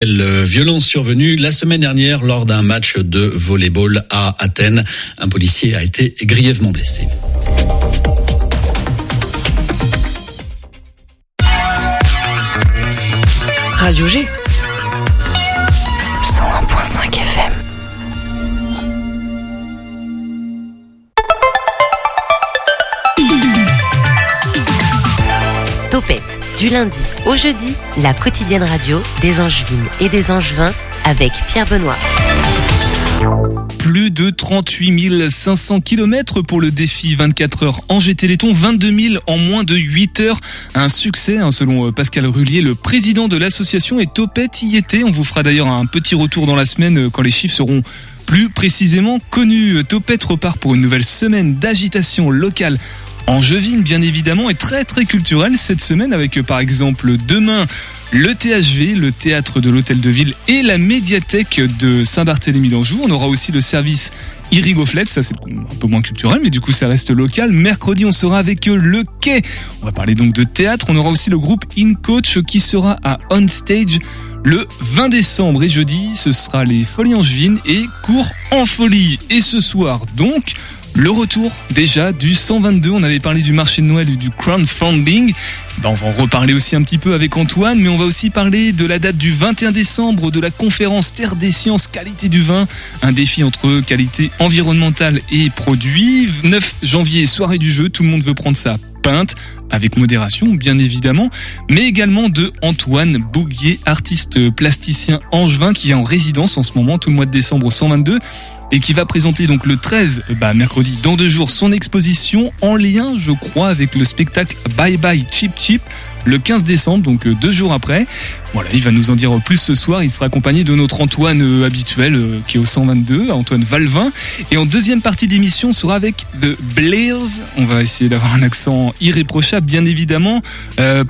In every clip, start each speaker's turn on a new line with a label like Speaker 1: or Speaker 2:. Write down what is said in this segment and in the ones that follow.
Speaker 1: Le violence survenue la semaine dernière lors d'un match de volleyball à Athènes. Un policier a été grièvement blessé.
Speaker 2: Radio G.
Speaker 3: du lundi au jeudi, la quotidienne radio des Angevines et des Angevins avec Pierre Benoît.
Speaker 4: Plus de 38 500 km pour le défi 24 heures Angers Téléthon, 22 000 en moins de 8 heures. Un succès, hein, selon euh, Pascal Rullier, le président de l'association et Topette y était. On vous fera d'ailleurs un petit retour dans la semaine euh, quand les chiffres seront plus précisément connus. Topette repart pour une nouvelle semaine d'agitation locale angevine bien évidemment et très très culturelle cette semaine avec euh, par exemple demain le THV, le théâtre de l'hôtel de ville et la médiathèque de Saint-Barthélemy d'Anjou. On aura aussi le service Irigoflex, ça c'est un peu moins culturel, mais du coup ça reste local. Mercredi, on sera avec le Quai. On va parler donc de théâtre. On aura aussi le groupe In Coach qui sera à On Stage le 20 décembre. Et jeudi, ce sera les Folies Angevines et Cours en Folie. Et ce soir, donc, le retour déjà du 122. On avait parlé du marché de Noël et du crowdfunding. Ben, on va en reparler aussi un petit peu avec Antoine, mais on va aussi parler de la date du 21 décembre de la conférence Terre des Sciences Qualité du vin, un défi entre qualité environnementale et produit. 9 janvier, soirée du jeu, tout le monde veut prendre sa peinte avec modération bien évidemment, mais également de Antoine Bouguier, artiste plasticien angevin qui est en résidence en ce moment tout le mois de décembre au 122 et qui va présenter donc le 13, bah, mercredi, dans deux jours, son exposition en lien, je crois, avec le spectacle Bye Bye Chip Chip le 15 décembre, donc euh, deux jours après. Voilà, il va nous en dire plus ce soir. Il sera accompagné de notre Antoine euh, habituel euh, qui est au 122, Antoine Valvin. Et en deuxième partie d'émission, on sera avec The Blairs. On va essayer d'avoir un accent irréprochable, bien évidemment,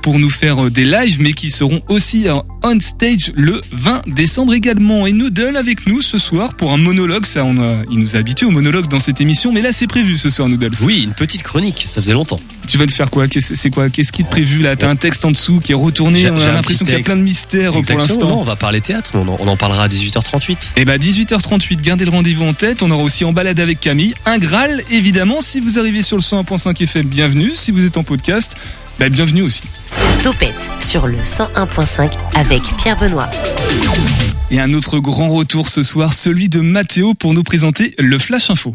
Speaker 4: pour nous faire des lives, mais qui seront aussi on stage le 20 décembre également. Et Noodle avec nous ce soir pour un monologue. Ça, on a, il nous a habitué au monologue dans cette émission, mais là c'est prévu ce soir, Noodles.
Speaker 5: Oui, une petite chronique. Ça faisait longtemps.
Speaker 4: Tu vas te faire quoi? C'est quoi? Qu'est-ce qui est prévu là? T'as un texte en dessous qui est retourné. On a l'impression qu'il y a plein de mystères pour l'instant.
Speaker 5: on va parler théâtre, on en, parlera à 18h38.
Speaker 4: Et bah 18h38, gardez le rendez-vous en tête. On aura aussi en balade avec Camille. Un Graal, évidemment. Si vous arrivez sur le 101.5 FM, bienvenue. Si vous êtes en podcast, bah, bienvenue aussi.
Speaker 3: Topette sur le 101.5 avec Pierre Benoît.
Speaker 4: Et un autre grand retour ce soir, celui de Mathéo pour nous présenter le Flash Info.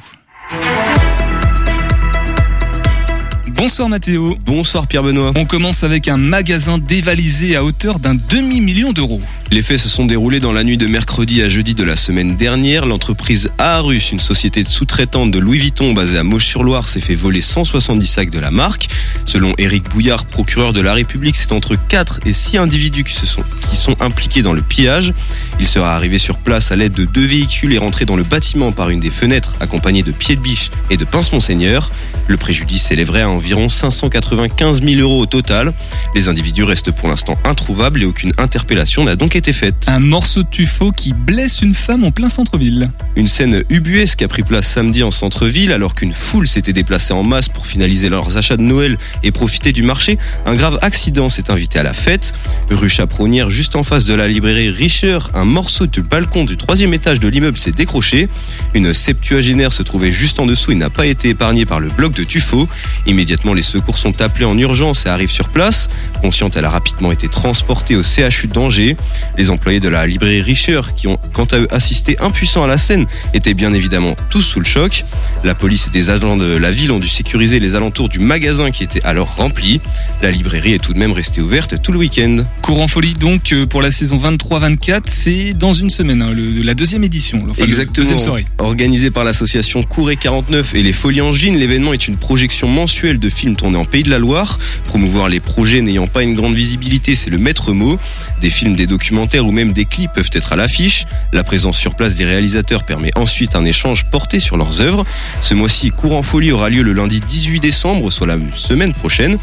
Speaker 4: Bonsoir Mathéo.
Speaker 6: Bonsoir Pierre Benoît.
Speaker 4: On commence avec un magasin dévalisé à hauteur d'un demi-million d'euros.
Speaker 6: Les faits se sont déroulés dans la nuit de mercredi à jeudi de la semaine dernière. L'entreprise Aarus, une société de sous-traitante de Louis Vuitton basée à Mauche-sur-Loire, s'est fait voler 170 sacs de la marque. Selon Éric Bouillard, procureur de la République, c'est entre 4 et 6 individus qui, se sont, qui sont impliqués dans le pillage. Il sera arrivé sur place à l'aide de deux véhicules et rentré dans le bâtiment par une des fenêtres, accompagné de pieds de biche et de pince monseigneur. Le préjudice s'élèverait à environ 595 000 euros au total. Les individus restent pour l'instant introuvables et aucune interpellation n'a donc été faite.
Speaker 4: Un morceau de tuffeau qui blesse une femme en plein centre-ville.
Speaker 6: Une scène ubuesque a pris place samedi en centre-ville alors qu'une foule s'était déplacée en masse pour finaliser leurs achats de Noël et profiter du marché. Un grave accident s'est invité à la fête. Rue Chaperonnière, juste en face de la librairie Richer, un morceau du balcon du troisième étage de l'immeuble s'est décroché. Une septuagénaire se trouvait juste en dessous et n'a pas été épargnée par le bloc de tuffeau. Immédiatement, les secours sont appelés en urgence et arrivent sur place. Consciente, elle a rapidement été transportée au CHU d'Angers. Les employés de la librairie Richer, qui ont quant à eux assisté impuissants à la scène, étaient bien évidemment tous sous le choc. La police et des agents de la ville ont dû sécuriser les alentours du magasin qui était alors rempli. La librairie est tout de même restée ouverte tout le week-end.
Speaker 4: Courant folie donc euh, pour la saison 23-24, c'est dans une semaine, hein, le, la deuxième édition. Enfin,
Speaker 6: Exactement.
Speaker 4: Deuxième soirée.
Speaker 6: Organisé par l'association Couré 49 et les Folies Angines, l'événement est une projection mensuelle de films tournés en Pays de la Loire. Promouvoir les projets n'ayant pas une grande visibilité, c'est le maître mot. Des films, des documentaires ou même des clips peuvent être à l'affiche. La présence sur place des réalisateurs permet ensuite un échange porté sur leurs œuvres. Ce mois-ci, Courant Folie aura lieu le lundi 18 décembre, soit la semaine prochaine.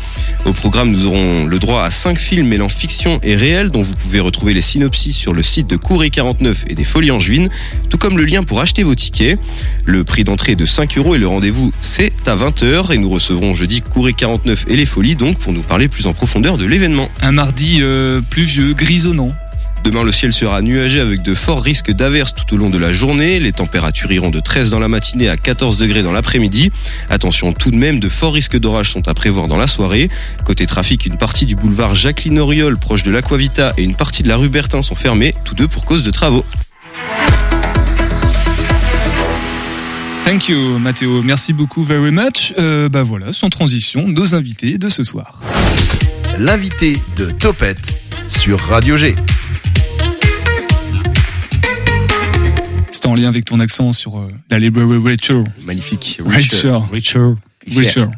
Speaker 6: Au programme, nous aurons le droit à 5 films mêlant fiction et réel, dont vous pouvez retrouver les synopsis sur le site de Couré 49 et des Folies Angevines, tout comme le lien pour acheter vos tickets. Le prix d'entrée est de 5 euros et le rendez-vous c'est à 20h et nous recevrons jeudi Couré 49 et les Folies donc pour nous parler plus en profondeur de l'événement.
Speaker 4: Un mardi euh, pluvieux, grisonnant.
Speaker 6: Demain, le ciel sera nuagé avec de forts risques d'averses tout au long de la journée. Les températures iront de 13 dans la matinée à 14 degrés dans l'après-midi. Attention tout de même, de forts risques d'orage sont à prévoir dans la soirée. Côté trafic, une partie du boulevard Jacqueline Auriol proche de l'Aquavita et une partie de la rue Bertin sont fermées, tous deux pour cause de travaux.
Speaker 4: Thank you, Mathéo. Merci beaucoup, very much. Euh, bah voilà, sans transition, nos invités de ce soir.
Speaker 7: L'invité de Topette sur Radio G.
Speaker 4: C'est en lien avec ton accent sur euh, la Library Rachel.
Speaker 6: Magnifique.
Speaker 4: Rachel.
Speaker 5: Richard.
Speaker 4: Rachel.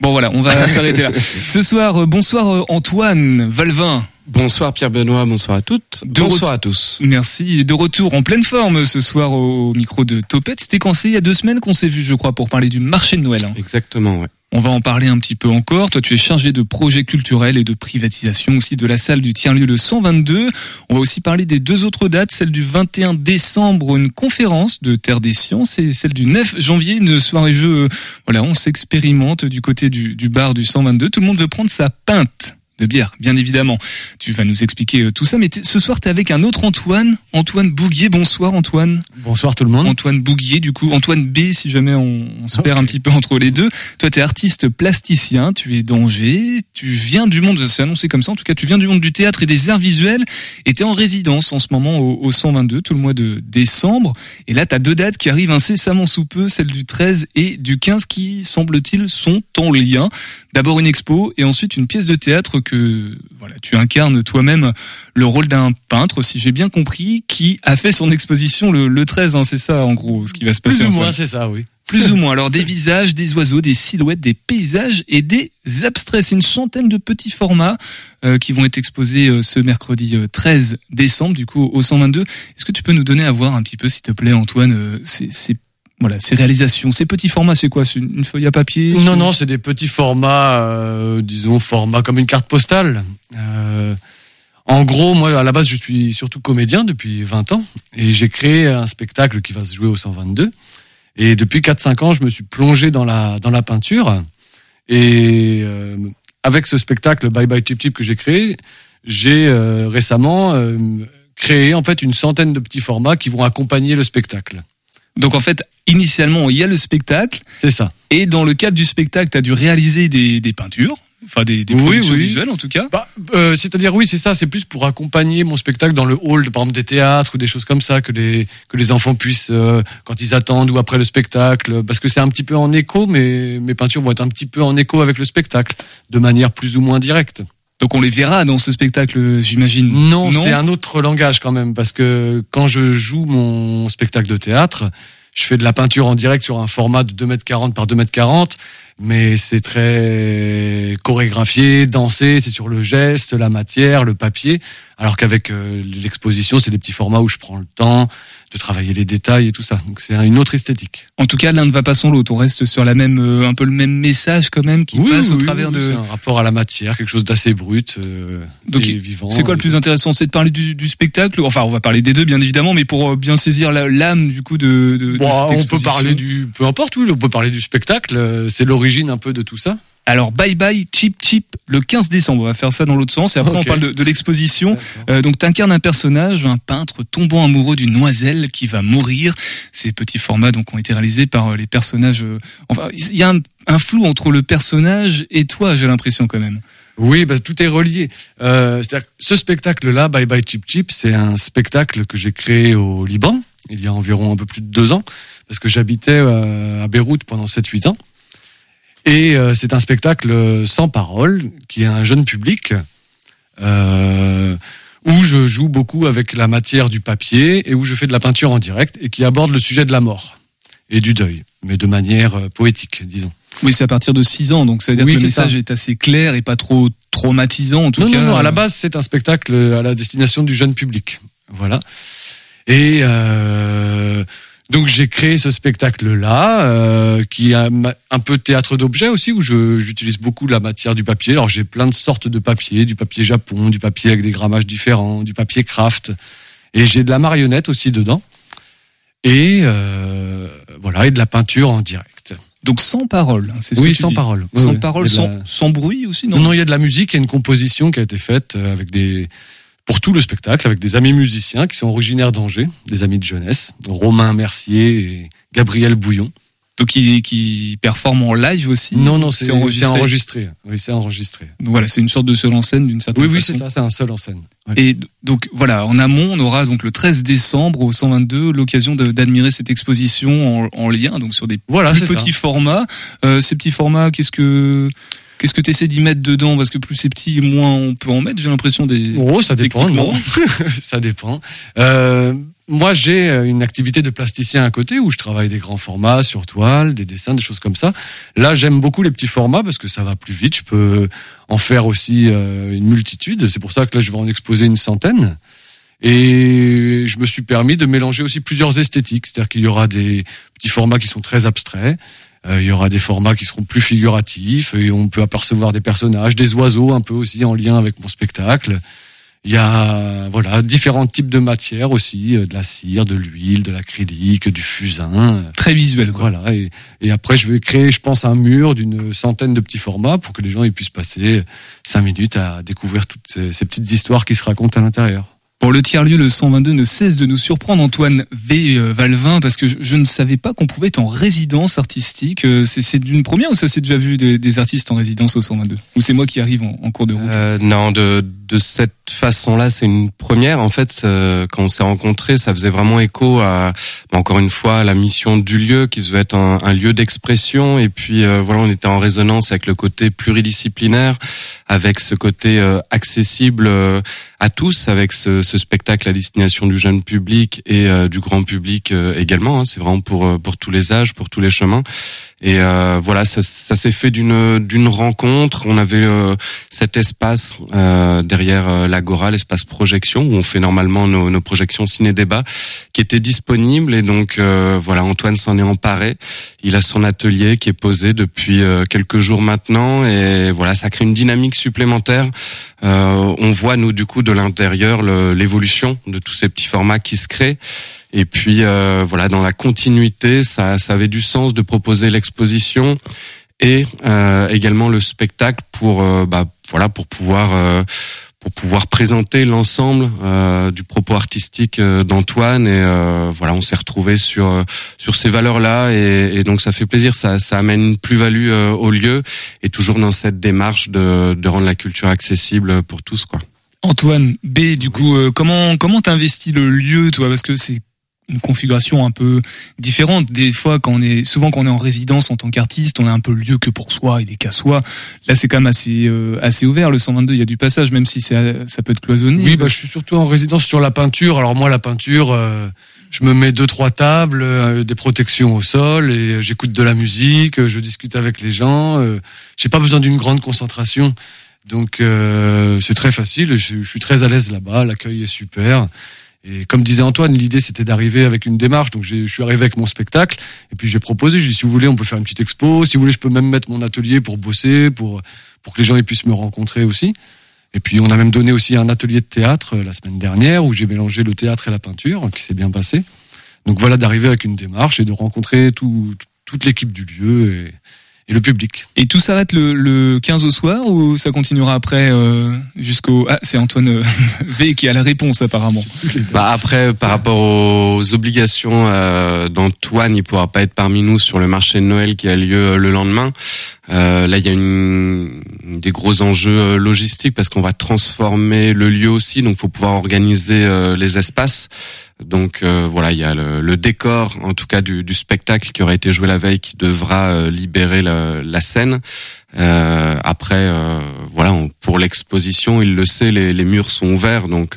Speaker 4: Bon voilà, on va s'arrêter là. Ce soir, euh, bonsoir euh, Antoine Valvin.
Speaker 8: Bonsoir Pierre Benoît, bonsoir à toutes.
Speaker 4: De
Speaker 8: bonsoir à tous.
Speaker 4: Merci. De retour en pleine forme ce soir au micro de Topette. C'était quand? C'est il y a deux semaines qu'on s'est vu, je crois, pour parler du marché de Noël. hein.
Speaker 8: Exactement, ouais.
Speaker 4: On va en parler un petit peu encore. Toi, tu es chargé de projets culturels et de privatisation aussi de la salle du tiers-lieu le 122. On va aussi parler des deux autres dates, celle du 21 décembre, une conférence de Terre des Sciences, et celle du 9 janvier, une soirée jeu. Voilà, on s'expérimente du côté du, du bar du 122. Tout le monde veut prendre sa pinte de bière, bien évidemment. Tu vas nous expliquer euh, tout ça, mais ce soir, tu es avec un autre Antoine, Antoine Bouguier. Bonsoir Antoine.
Speaker 8: Bonsoir tout le monde.
Speaker 4: Antoine Bouguier, du coup, Antoine B, si jamais on, on se perd un petit peu entre les deux. Toi, tu es artiste plasticien, tu es d'Angers, tu viens du monde, c'est annoncé comme ça, en tout cas, tu viens du monde du théâtre et des arts visuels, et tu es en résidence en ce moment au, au 122, tout le mois de décembre. Et là, tu as deux dates qui arrivent incessamment sous peu, celle du 13 et du 15, qui, semble-t-il, sont en lien. D'abord une expo, et ensuite une pièce de théâtre que voilà, tu incarnes toi-même le rôle d'un peintre, si j'ai bien compris, qui a fait son exposition le, le 13, hein, c'est ça en gros ce qui va se passer.
Speaker 8: Plus ou moins, c'est ça, oui.
Speaker 4: Plus ou moins. Alors des visages, des oiseaux, des silhouettes, des paysages et des abstraits. C'est une centaine de petits formats euh, qui vont être exposés euh, ce mercredi euh, 13 décembre, du coup au 122. Est-ce que tu peux nous donner à voir un petit peu, s'il te plaît, Antoine, euh, ces, ces- voilà, ces réalisations, ces petits formats, c'est quoi? C'est une feuille à papier?
Speaker 8: Non, non, c'est des petits formats, euh, disons, format comme une carte postale. Euh, en gros, moi, à la base, je suis surtout comédien depuis 20 ans et j'ai créé un spectacle qui va se jouer au 122. Et depuis 4-5 ans, je me suis plongé dans la, dans la peinture. Et euh, avec ce spectacle Bye Bye Chip Chip que j'ai créé, j'ai euh, récemment euh, créé en fait une centaine de petits formats qui vont accompagner le spectacle.
Speaker 4: Donc en fait, initialement, il y a le spectacle.
Speaker 8: C'est ça.
Speaker 4: Et dans le cadre du spectacle, tu as dû réaliser des, des peintures, enfin des, des
Speaker 8: Oui,
Speaker 4: visuelles en tout cas.
Speaker 8: Bah, euh, c'est-à-dire oui, c'est ça. C'est plus pour accompagner mon spectacle dans le hall, par exemple des théâtres ou des choses comme ça, que les que les enfants puissent euh, quand ils attendent ou après le spectacle, parce que c'est un petit peu en écho. Mais mes peintures vont être un petit peu en écho avec le spectacle, de manière plus ou moins directe.
Speaker 4: Donc on les verra dans ce spectacle, j'imagine.
Speaker 8: Non, c'est un autre langage quand même, parce que quand je joue mon spectacle de théâtre, je fais de la peinture en direct sur un format de 2 mètres 40 par 2 mètres 40, mais c'est très chorégraphié, dansé, c'est sur le geste, la matière, le papier, alors qu'avec euh, l'exposition, c'est des petits formats où je prends le temps de travailler les détails et tout ça. Donc c'est une autre esthétique.
Speaker 4: En tout cas, l'un ne va pas sans l'autre. On reste sur la même, euh, un peu le même message quand même qui passe au travers de.
Speaker 8: C'est un rapport à la matière, quelque chose d'assez brut euh,
Speaker 4: Donc,
Speaker 8: et vivant.
Speaker 4: C'est quoi le plus intéressant? C'est de parler du, du spectacle Enfin, on va parler des deux, bien évidemment, mais pour euh, bien saisir l'âme du coup de. de, de cette
Speaker 8: on peut parler du, peu importe, oui, on peut parler du spectacle. euh, C'est l'origine un peu de tout ça.
Speaker 4: Alors, bye bye, chip chip, le 15 décembre. On va faire ça dans l'autre sens. Et après, on parle de, de l'exposition. Euh, donc, t'incarnes un personnage, un peintre tombant amoureux d'une noiselle qui va mourir. Ces petits formats donc ont été réalisés par euh, les personnages. euh, enfin, il y a un, un flou entre le personnage et toi, j'ai l'impression quand même.
Speaker 8: Oui, bah, tout est relié. Euh, C'est-à-dire ce spectacle-là, Bye Bye Chip Chip, c'est un spectacle que j'ai créé au Liban il y a environ un peu plus de deux ans, parce que j'habitais euh, à Beyrouth pendant 7-8 ans. Et euh, c'est un spectacle sans parole, qui est un jeune public, euh, où je joue beaucoup avec la matière du papier et où je fais de la peinture en direct et qui aborde le sujet de la mort et du deuil, mais de manière euh, poétique, disons.
Speaker 4: Oui, c'est à partir de 6 ans, donc ça veut dire
Speaker 8: Oui,
Speaker 4: que le message
Speaker 8: ça.
Speaker 4: est assez clair et pas trop traumatisant en tout
Speaker 8: non,
Speaker 4: cas.
Speaker 8: non, non, à la base, c'est un spectacle à la destination du jeune public. Voilà. Et euh, donc, j'ai créé ce spectacle-là, euh, qui est un, un peu théâtre d'objets aussi, où j'utilise beaucoup la matière du papier. Alors, j'ai plein de sortes de papier, du papier japon, du papier avec des grammages différents, du papier craft. Et j'ai de la marionnette aussi dedans. Et euh, voilà, et de la peinture en direct.
Speaker 4: Donc sans parole, hein, c'est ce
Speaker 8: Oui,
Speaker 4: que tu
Speaker 8: sans
Speaker 4: dis.
Speaker 8: parole. Oui,
Speaker 4: Sans
Speaker 8: oui.
Speaker 4: parole, sans,
Speaker 8: de la-
Speaker 4: sans bruit aussi, non,
Speaker 8: Non, non, il y a de la musique, il y a une composition qui a été faite euh, avec des pour tout le spectacle avec des amis musiciens qui sont originaires d'Angers, des amis de jeunesse, Romain Mercier et Gabriel Bouillon.
Speaker 4: Donc qui, qui performe en live aussi.
Speaker 8: Non, non, c'est
Speaker 4: enregistré.
Speaker 8: c'est enregistré. Oui, c'est enregistré.
Speaker 4: Donc voilà, c'est une sorte de seul en scène d'une certaine
Speaker 8: Oui, oui,
Speaker 4: façon.
Speaker 8: c'est ça, c'est un seul en scène.
Speaker 4: Et donc voilà, en amont, on aura donc le 13 décembre au 122 l'occasion d'admirer cette exposition en, en lien, donc sur des
Speaker 8: Voilà,
Speaker 4: plus
Speaker 8: c'est ça.
Speaker 4: petits formats. Euh, ces petits formats, qu'est-ce que qu'est-ce que tu essaies d'y mettre dedans? Parce que plus c'est petit, moins on peut en mettre. J'ai l'impression des.
Speaker 8: Oh, ça dépend, non? Ça dépend. Euh, moi, j'ai euh, une activité de plasticien à côté où je travaille des grands formats sur toile, des dessins, des choses comme ça. Là, j'aime beaucoup les petits formats parce que ça va plus vite. Je peux en faire aussi euh, une multitude. C'est pour ça que là, je vais en exposer une centaine. Et je me suis permis de mélanger aussi plusieurs esthétiques. C'est-à-dire qu'il y aura des petits formats qui sont très abstraits. Euh, il y aura des formats qui seront plus figuratifs et on peut apercevoir des personnages, des oiseaux un peu aussi en lien avec mon spectacle. Il y a voilà différents types de matières aussi, euh, de la cire, de l'huile, de l'acrylique, du fusain.
Speaker 4: Très visuel, quoi.
Speaker 8: Voilà. Et, et après, je vais créer, je pense, un mur d'une centaine de petits formats pour que les gens ils puissent passer cinq minutes à découvrir toutes ces, ces petites histoires qui se racontent à l'intérieur.
Speaker 4: Le tiers-lieu, le 122, ne cesse de nous surprendre, Antoine V. euh, Valvin, parce que je, ne savais pas qu'on pouvait être en résidence artistique. Euh, C'est d'une première ou ça s'est déjà vu des, artistes en résidence au 122 Ou c'est moi qui arrive en, en cours de route?
Speaker 9: Euh, non, de, de cette façon-là, c'est une première. En fait, euh, quand on s'est rencontrés, ça faisait vraiment écho à, bah, encore une fois, à la mission du lieu, qui se veut être un, un lieu d'expression. Et puis, euh, voilà, on était en résonance avec le côté pluridisciplinaire, avec ce côté euh, accessible euh, à tous, avec ce, ce spectacle à destination du jeune public et euh, du grand public euh, également. hein. C'est vraiment pour pour tous les âges, pour tous les chemins. Et euh, voilà, ça, ça s'est fait d'une d'une rencontre. On avait euh, cet espace euh, derrière euh, l'Agora, l'espace projection où on fait normalement nos, nos projections ciné-débat, qui était disponible. Et donc euh, voilà, Antoine s'en est emparé. Il a son atelier qui est posé depuis euh, quelques jours maintenant. Et voilà, ça crée une dynamique supplémentaire. On voit nous du coup de l'intérieur l'évolution de tous ces petits formats qui se créent. Et puis euh, voilà, dans la continuité, ça, ça avait du sens de proposer l'exposition et euh, également le spectacle pour euh, bah, voilà pour pouvoir euh, pour pouvoir présenter l'ensemble euh, du propos artistique d'Antoine. Et voilà on s'est retrouvé sur sur ces valeurs là et, et donc ça fait plaisir. Ça ça amène une plus value au lieu et toujours dans cette démarche de de rendre la culture accessible pour tous quoi.
Speaker 4: Antoine B, du coup, euh, comment comment t'investis le lieu, toi? Parce que c'est une configuration un peu différente. Des fois, quand on est souvent quand on est en résidence en tant qu'artiste, on a un peu lieu que pour soi, il est qu'à soi. Là, c'est quand même assez euh, assez ouvert. Le 122, il y a du passage, même si c'est ça peut être cloisonné.
Speaker 8: Oui, bah, je suis surtout en résidence sur la peinture. Alors moi, la peinture, euh, je me mets deux trois tables, euh, des protections au sol et j'écoute de la musique, euh, je discute avec les gens. Euh, J'ai pas besoin d'une grande concentration, donc euh, c'est très facile. Je suis très à l'aise là-bas. L'accueil est super. Et comme disait Antoine, l'idée c'était d'arriver avec une démarche. Donc je suis arrivé avec mon spectacle et puis j'ai proposé. J'ai dit si vous voulez, on peut faire une petite expo. Si vous voulez, je peux même mettre mon atelier pour bosser, pour pour que les gens puissent me rencontrer aussi. Et puis on a même donné aussi un atelier de théâtre euh, la semaine dernière où j'ai mélangé le théâtre et la peinture, qui s'est bien passé. Donc voilà d'arriver avec une démarche et de rencontrer tout, toute l'équipe du lieu et, et le public.
Speaker 4: Et tout s'arrête le, le 15 au soir ou ça continuera après euh, jusqu'au ah c'est Antoine euh, V qui a la réponse apparemment.
Speaker 9: Bah après, par rapport aux obligations euh, d'Antoine, il pourra pas être parmi nous sur le marché de Noël qui a lieu euh, le lendemain. Euh, là, il y a une, des gros enjeux euh, logistiques parce qu'on va transformer le lieu aussi, donc faut pouvoir organiser euh, les espaces. Donc euh, voilà, il y a le, décor, en tout cas du, spectacle qui aurait été joué la veille, qui devra euh, libérer la, scène. Euh, après, voilà, pour l'exposition, il le sait, les, murs sont ouverts, donc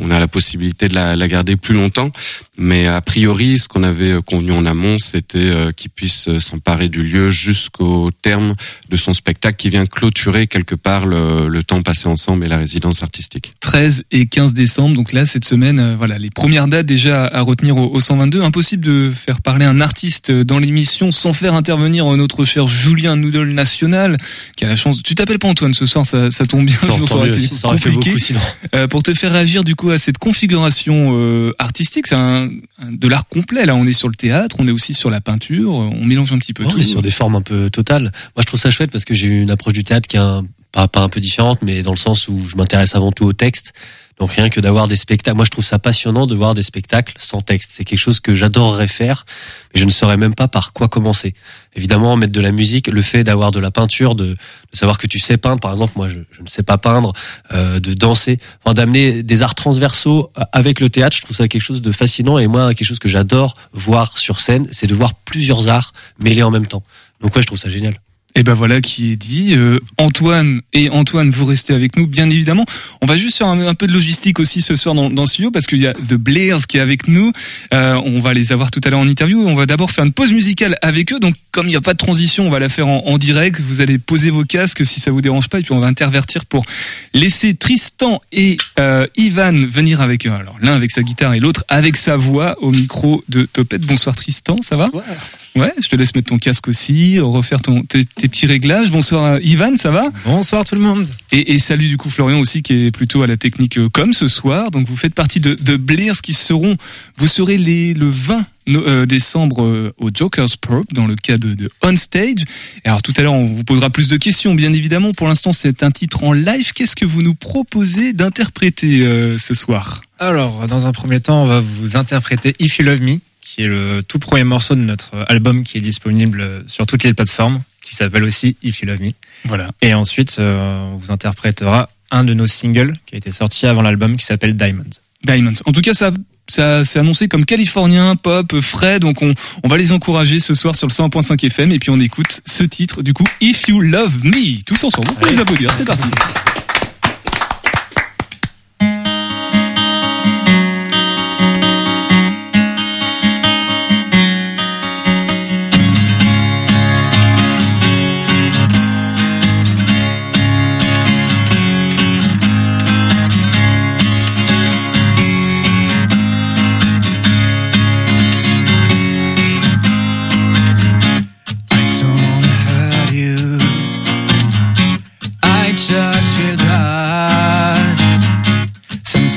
Speaker 9: on a la possibilité de la garder plus longtemps. Mais a priori, ce qu'on avait euh, convenu en amont, c'était euh, qu'il puisse euh, s'emparer du lieu jusqu'au terme de son spectacle, qui vient clôturer quelque part le, le temps passé ensemble et la résidence artistique.
Speaker 4: 13 et 15 décembre. Donc là, cette semaine, voilà, les premières dates déjà à retenir au, au 122. Impossible de faire parler un artiste dans l'émission sans faire intervenir notre cher Julien Noodle National, qui a la chance. Tu t'appelles pas Antoine ce soir, ça, ça tombe bien,
Speaker 5: Non,
Speaker 4: sinon ça aurait été
Speaker 5: ça aurait fait
Speaker 4: compliqué.
Speaker 5: beaucoup sinon.
Speaker 4: Euh, pour te faire réagir du coup à cette configuration euh, artistique, c'est un, un- de l'art complet. Là, on est sur le théâtre, on est aussi sur la peinture, on mélange un petit peu
Speaker 5: On
Speaker 4: tout.
Speaker 5: est sur des formes un peu totales. Moi, je trouve ça chouette parce que j'ai une approche du théâtre qui est un pas, pas un peu différente, mais dans le sens où je m'intéresse avant tout au texte. Donc rien que d'avoir des spectacles, moi je trouve ça passionnant de voir des spectacles sans texte. C'est quelque chose que j'adorerais faire, mais je ne saurais même pas par quoi commencer. Évidemment, mettre de la musique, le fait d'avoir de la peinture, de, savoir que tu sais peindre, par exemple, moi je, je ne sais pas peindre, euh, de danser, enfin d'amener des arts transversaux avec le théâtre, je trouve ça quelque chose de fascinant et moi quelque chose que j'adore voir sur scène, c'est de voir plusieurs arts mêlés en même temps. Donc ouais, je trouve ça génial.
Speaker 4: Et ben voilà qui est dit. Euh, Antoine et Antoine, vous restez avec nous, bien évidemment. On va juste faire un, un peu de logistique aussi ce soir dans, dans le studio parce qu'il y a The Blairs qui est avec nous. Euh, on va les avoir tout à l'heure en interview. On va d'abord faire une pause musicale avec eux. Donc comme il n'y a pas de transition, on va la faire en, en, direct. Vous allez poser vos casques si ça vous dérange pas et puis on va intervertir pour laisser Tristan et euh, Ivan venir avec eux. Alors l'un avec sa guitare et l'autre avec sa voix au micro de Topette. Bonsoir Tristan, ça va?
Speaker 10: Ouais.
Speaker 4: Ouais, je te laisse mettre ton casque aussi, refaire ton, tes, tes petits réglages. Bonsoir euh, Ivan, ça va
Speaker 10: Bonsoir tout le monde.
Speaker 4: et, et salut du coup Florian aussi qui est plutôt à la technique euh, com ce soir. Donc vous faites partie de, de Blairs qui seront, vous serez les, le 20 no- euh, décembre euh, au Joker's Pub dans le cadre de, de On Stage. Et alors tout à l'heure on vous posera plus de questions bien évidemment. Pour l'instant c'est un titre en live. Qu'est-ce que vous nous proposez d'interpréter euh, ce soir?
Speaker 10: Alors, dans un premier temps, on va vous interpréter If You Love Me, qui est le tout premier morceau de notre album qui est disponible sur toutes les plateformes, qui s'appelle aussi If You Love Me.
Speaker 4: Voilà.
Speaker 10: Et ensuite, euh, on vous interprétera un de nos singles qui a été sorti avant l'album qui s'appelle Diamonds.
Speaker 4: Diamonds. En tout cas, ça, ça c'est annoncé comme californien, pop, frais. Donc on, on va les encourager ce soir sur le 100.5 FM et puis on écoute ce titre du coup If You Love Me. Tous ensemble. On peut les applaudir. C'est parti.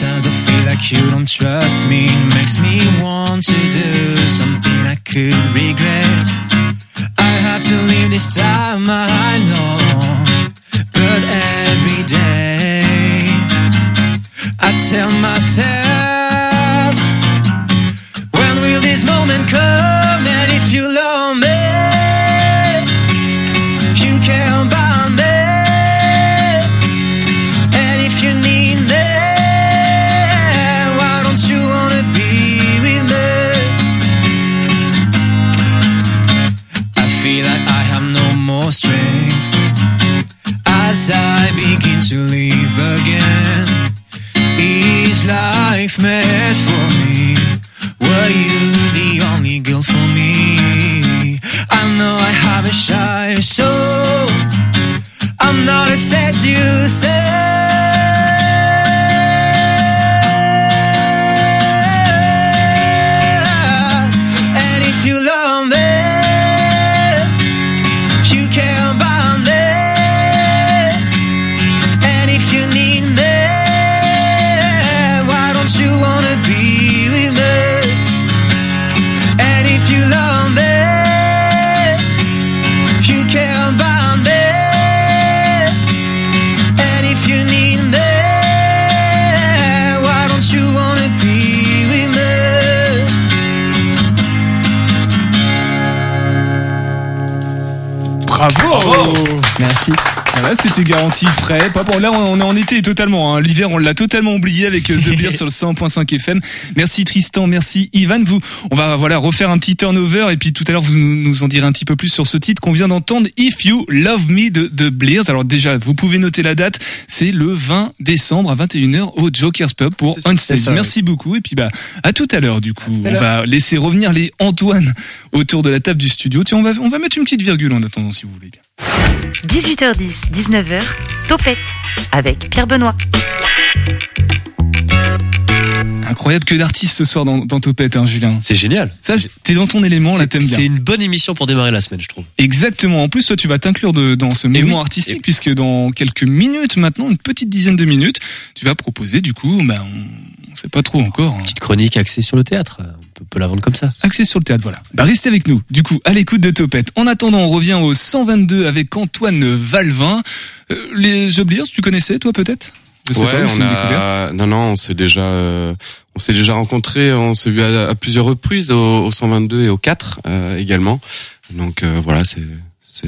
Speaker 11: Sometimes I feel like you don't trust me. Makes me want to do something I could regret. I had to leave this time, I know. But every day, I tell myself,
Speaker 4: Bravo.
Speaker 10: Merci.
Speaker 4: Voilà, c'était garanti frais. Pas bon, là, on est en été totalement. Hein. L'hiver, on l'a totalement oublié avec euh, The Beer sur le 100.5 FM. Merci Tristan, merci Ivan. Vous, on va voilà refaire un petit turnover et puis tout à l'heure vous nous en direz un petit peu plus sur ce titre qu'on vient d'entendre, If You Love Me de The Blears. Alors déjà, vous pouvez noter la date. C'est le 20 décembre à 21h au Joker's Pub pour
Speaker 10: C'est-
Speaker 4: On
Speaker 10: c'est
Speaker 4: Stage.
Speaker 10: ça,
Speaker 4: Merci beaucoup et puis bah à tout à l'heure du coup. On va laisser revenir les Antoine autour de la table du studio. Tiens, on va on va mettre une petite virgule en attendant si vous voulez bien.
Speaker 2: 18h10, 19h, Topette avec Pierre Benoît.
Speaker 4: Incroyable que d'artistes ce soir dans, dans Topette, hein, Julien.
Speaker 5: C'est génial.
Speaker 4: Ça, t'es dans ton élément, là, t'aimes bien.
Speaker 5: C'est une bonne émission pour démarrer la semaine, je trouve.
Speaker 4: Exactement. En plus, toi, tu vas t'inclure de- dans ce mouvement
Speaker 5: oui.
Speaker 4: artistique,
Speaker 5: Et-
Speaker 4: puisque dans quelques minutes maintenant, une petite dizaine de minutes, tu vas proposer, du coup, bah, on, On sait pas trop encore. hein.
Speaker 5: Petite chronique axée sur le théâtre. On peut, peut la vendre comme ça.
Speaker 4: Axé sur le théâtre, voilà. Bah, restez avec nous, du coup, à l'écoute de Topette. En attendant, on revient au 122 avec Antoine Valvin. Euh, les Obliers, tu connaissais, toi, peut-être? Je sais
Speaker 9: ouais,
Speaker 4: pas,
Speaker 9: on a- Non, non, on s'est déjà, euh, on s'est déjà rencontrés, on s'est vu à, à plusieurs reprises au, au 122 et au 4 euh, également. Donc euh, voilà, c'est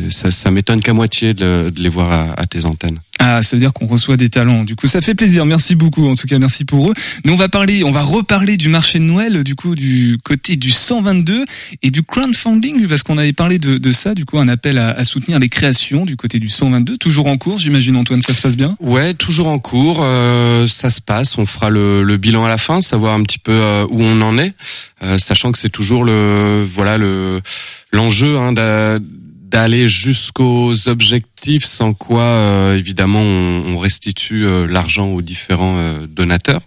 Speaker 9: ça, ça m'étonne qu'à moitié de, de les voir à, à tes antennes.
Speaker 4: Ah, ça veut dire qu'on reçoit des talents. Du coup, ça fait plaisir. Merci beaucoup. En tout cas, merci pour eux. Nous, on va parler, on va reparler du marché de Noël, du coup, du côté du 122 et du crowdfunding, parce qu'on avait parlé de, de ça, du coup, un appel à, à soutenir les créations du côté du 122. Toujours en cours, j'imagine, Antoine, ça se passe bien?
Speaker 9: Ouais, toujours en cours. euh, ça se passe. On fera le, le bilan à la fin, savoir un petit peu euh, où on en est, euh, sachant que c'est toujours le voilà le l'enjeu hein, d'aller jusqu'aux objectifs, sans quoi euh, évidemment on, on restitue euh, l'argent aux différents euh, donateurs.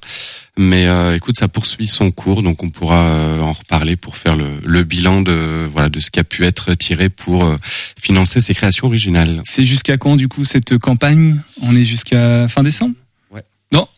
Speaker 9: Mais euh, écoute, ça poursuit son cours, donc on pourra euh, en reparler pour faire le, le bilan de voilà de ce qui a pu être tiré pour euh, financer ces créations originales.
Speaker 4: C'est jusqu'à quand, du coup, cette campagne? On est jusqu'à fin décembre?
Speaker 9: Ouais.
Speaker 4: Non?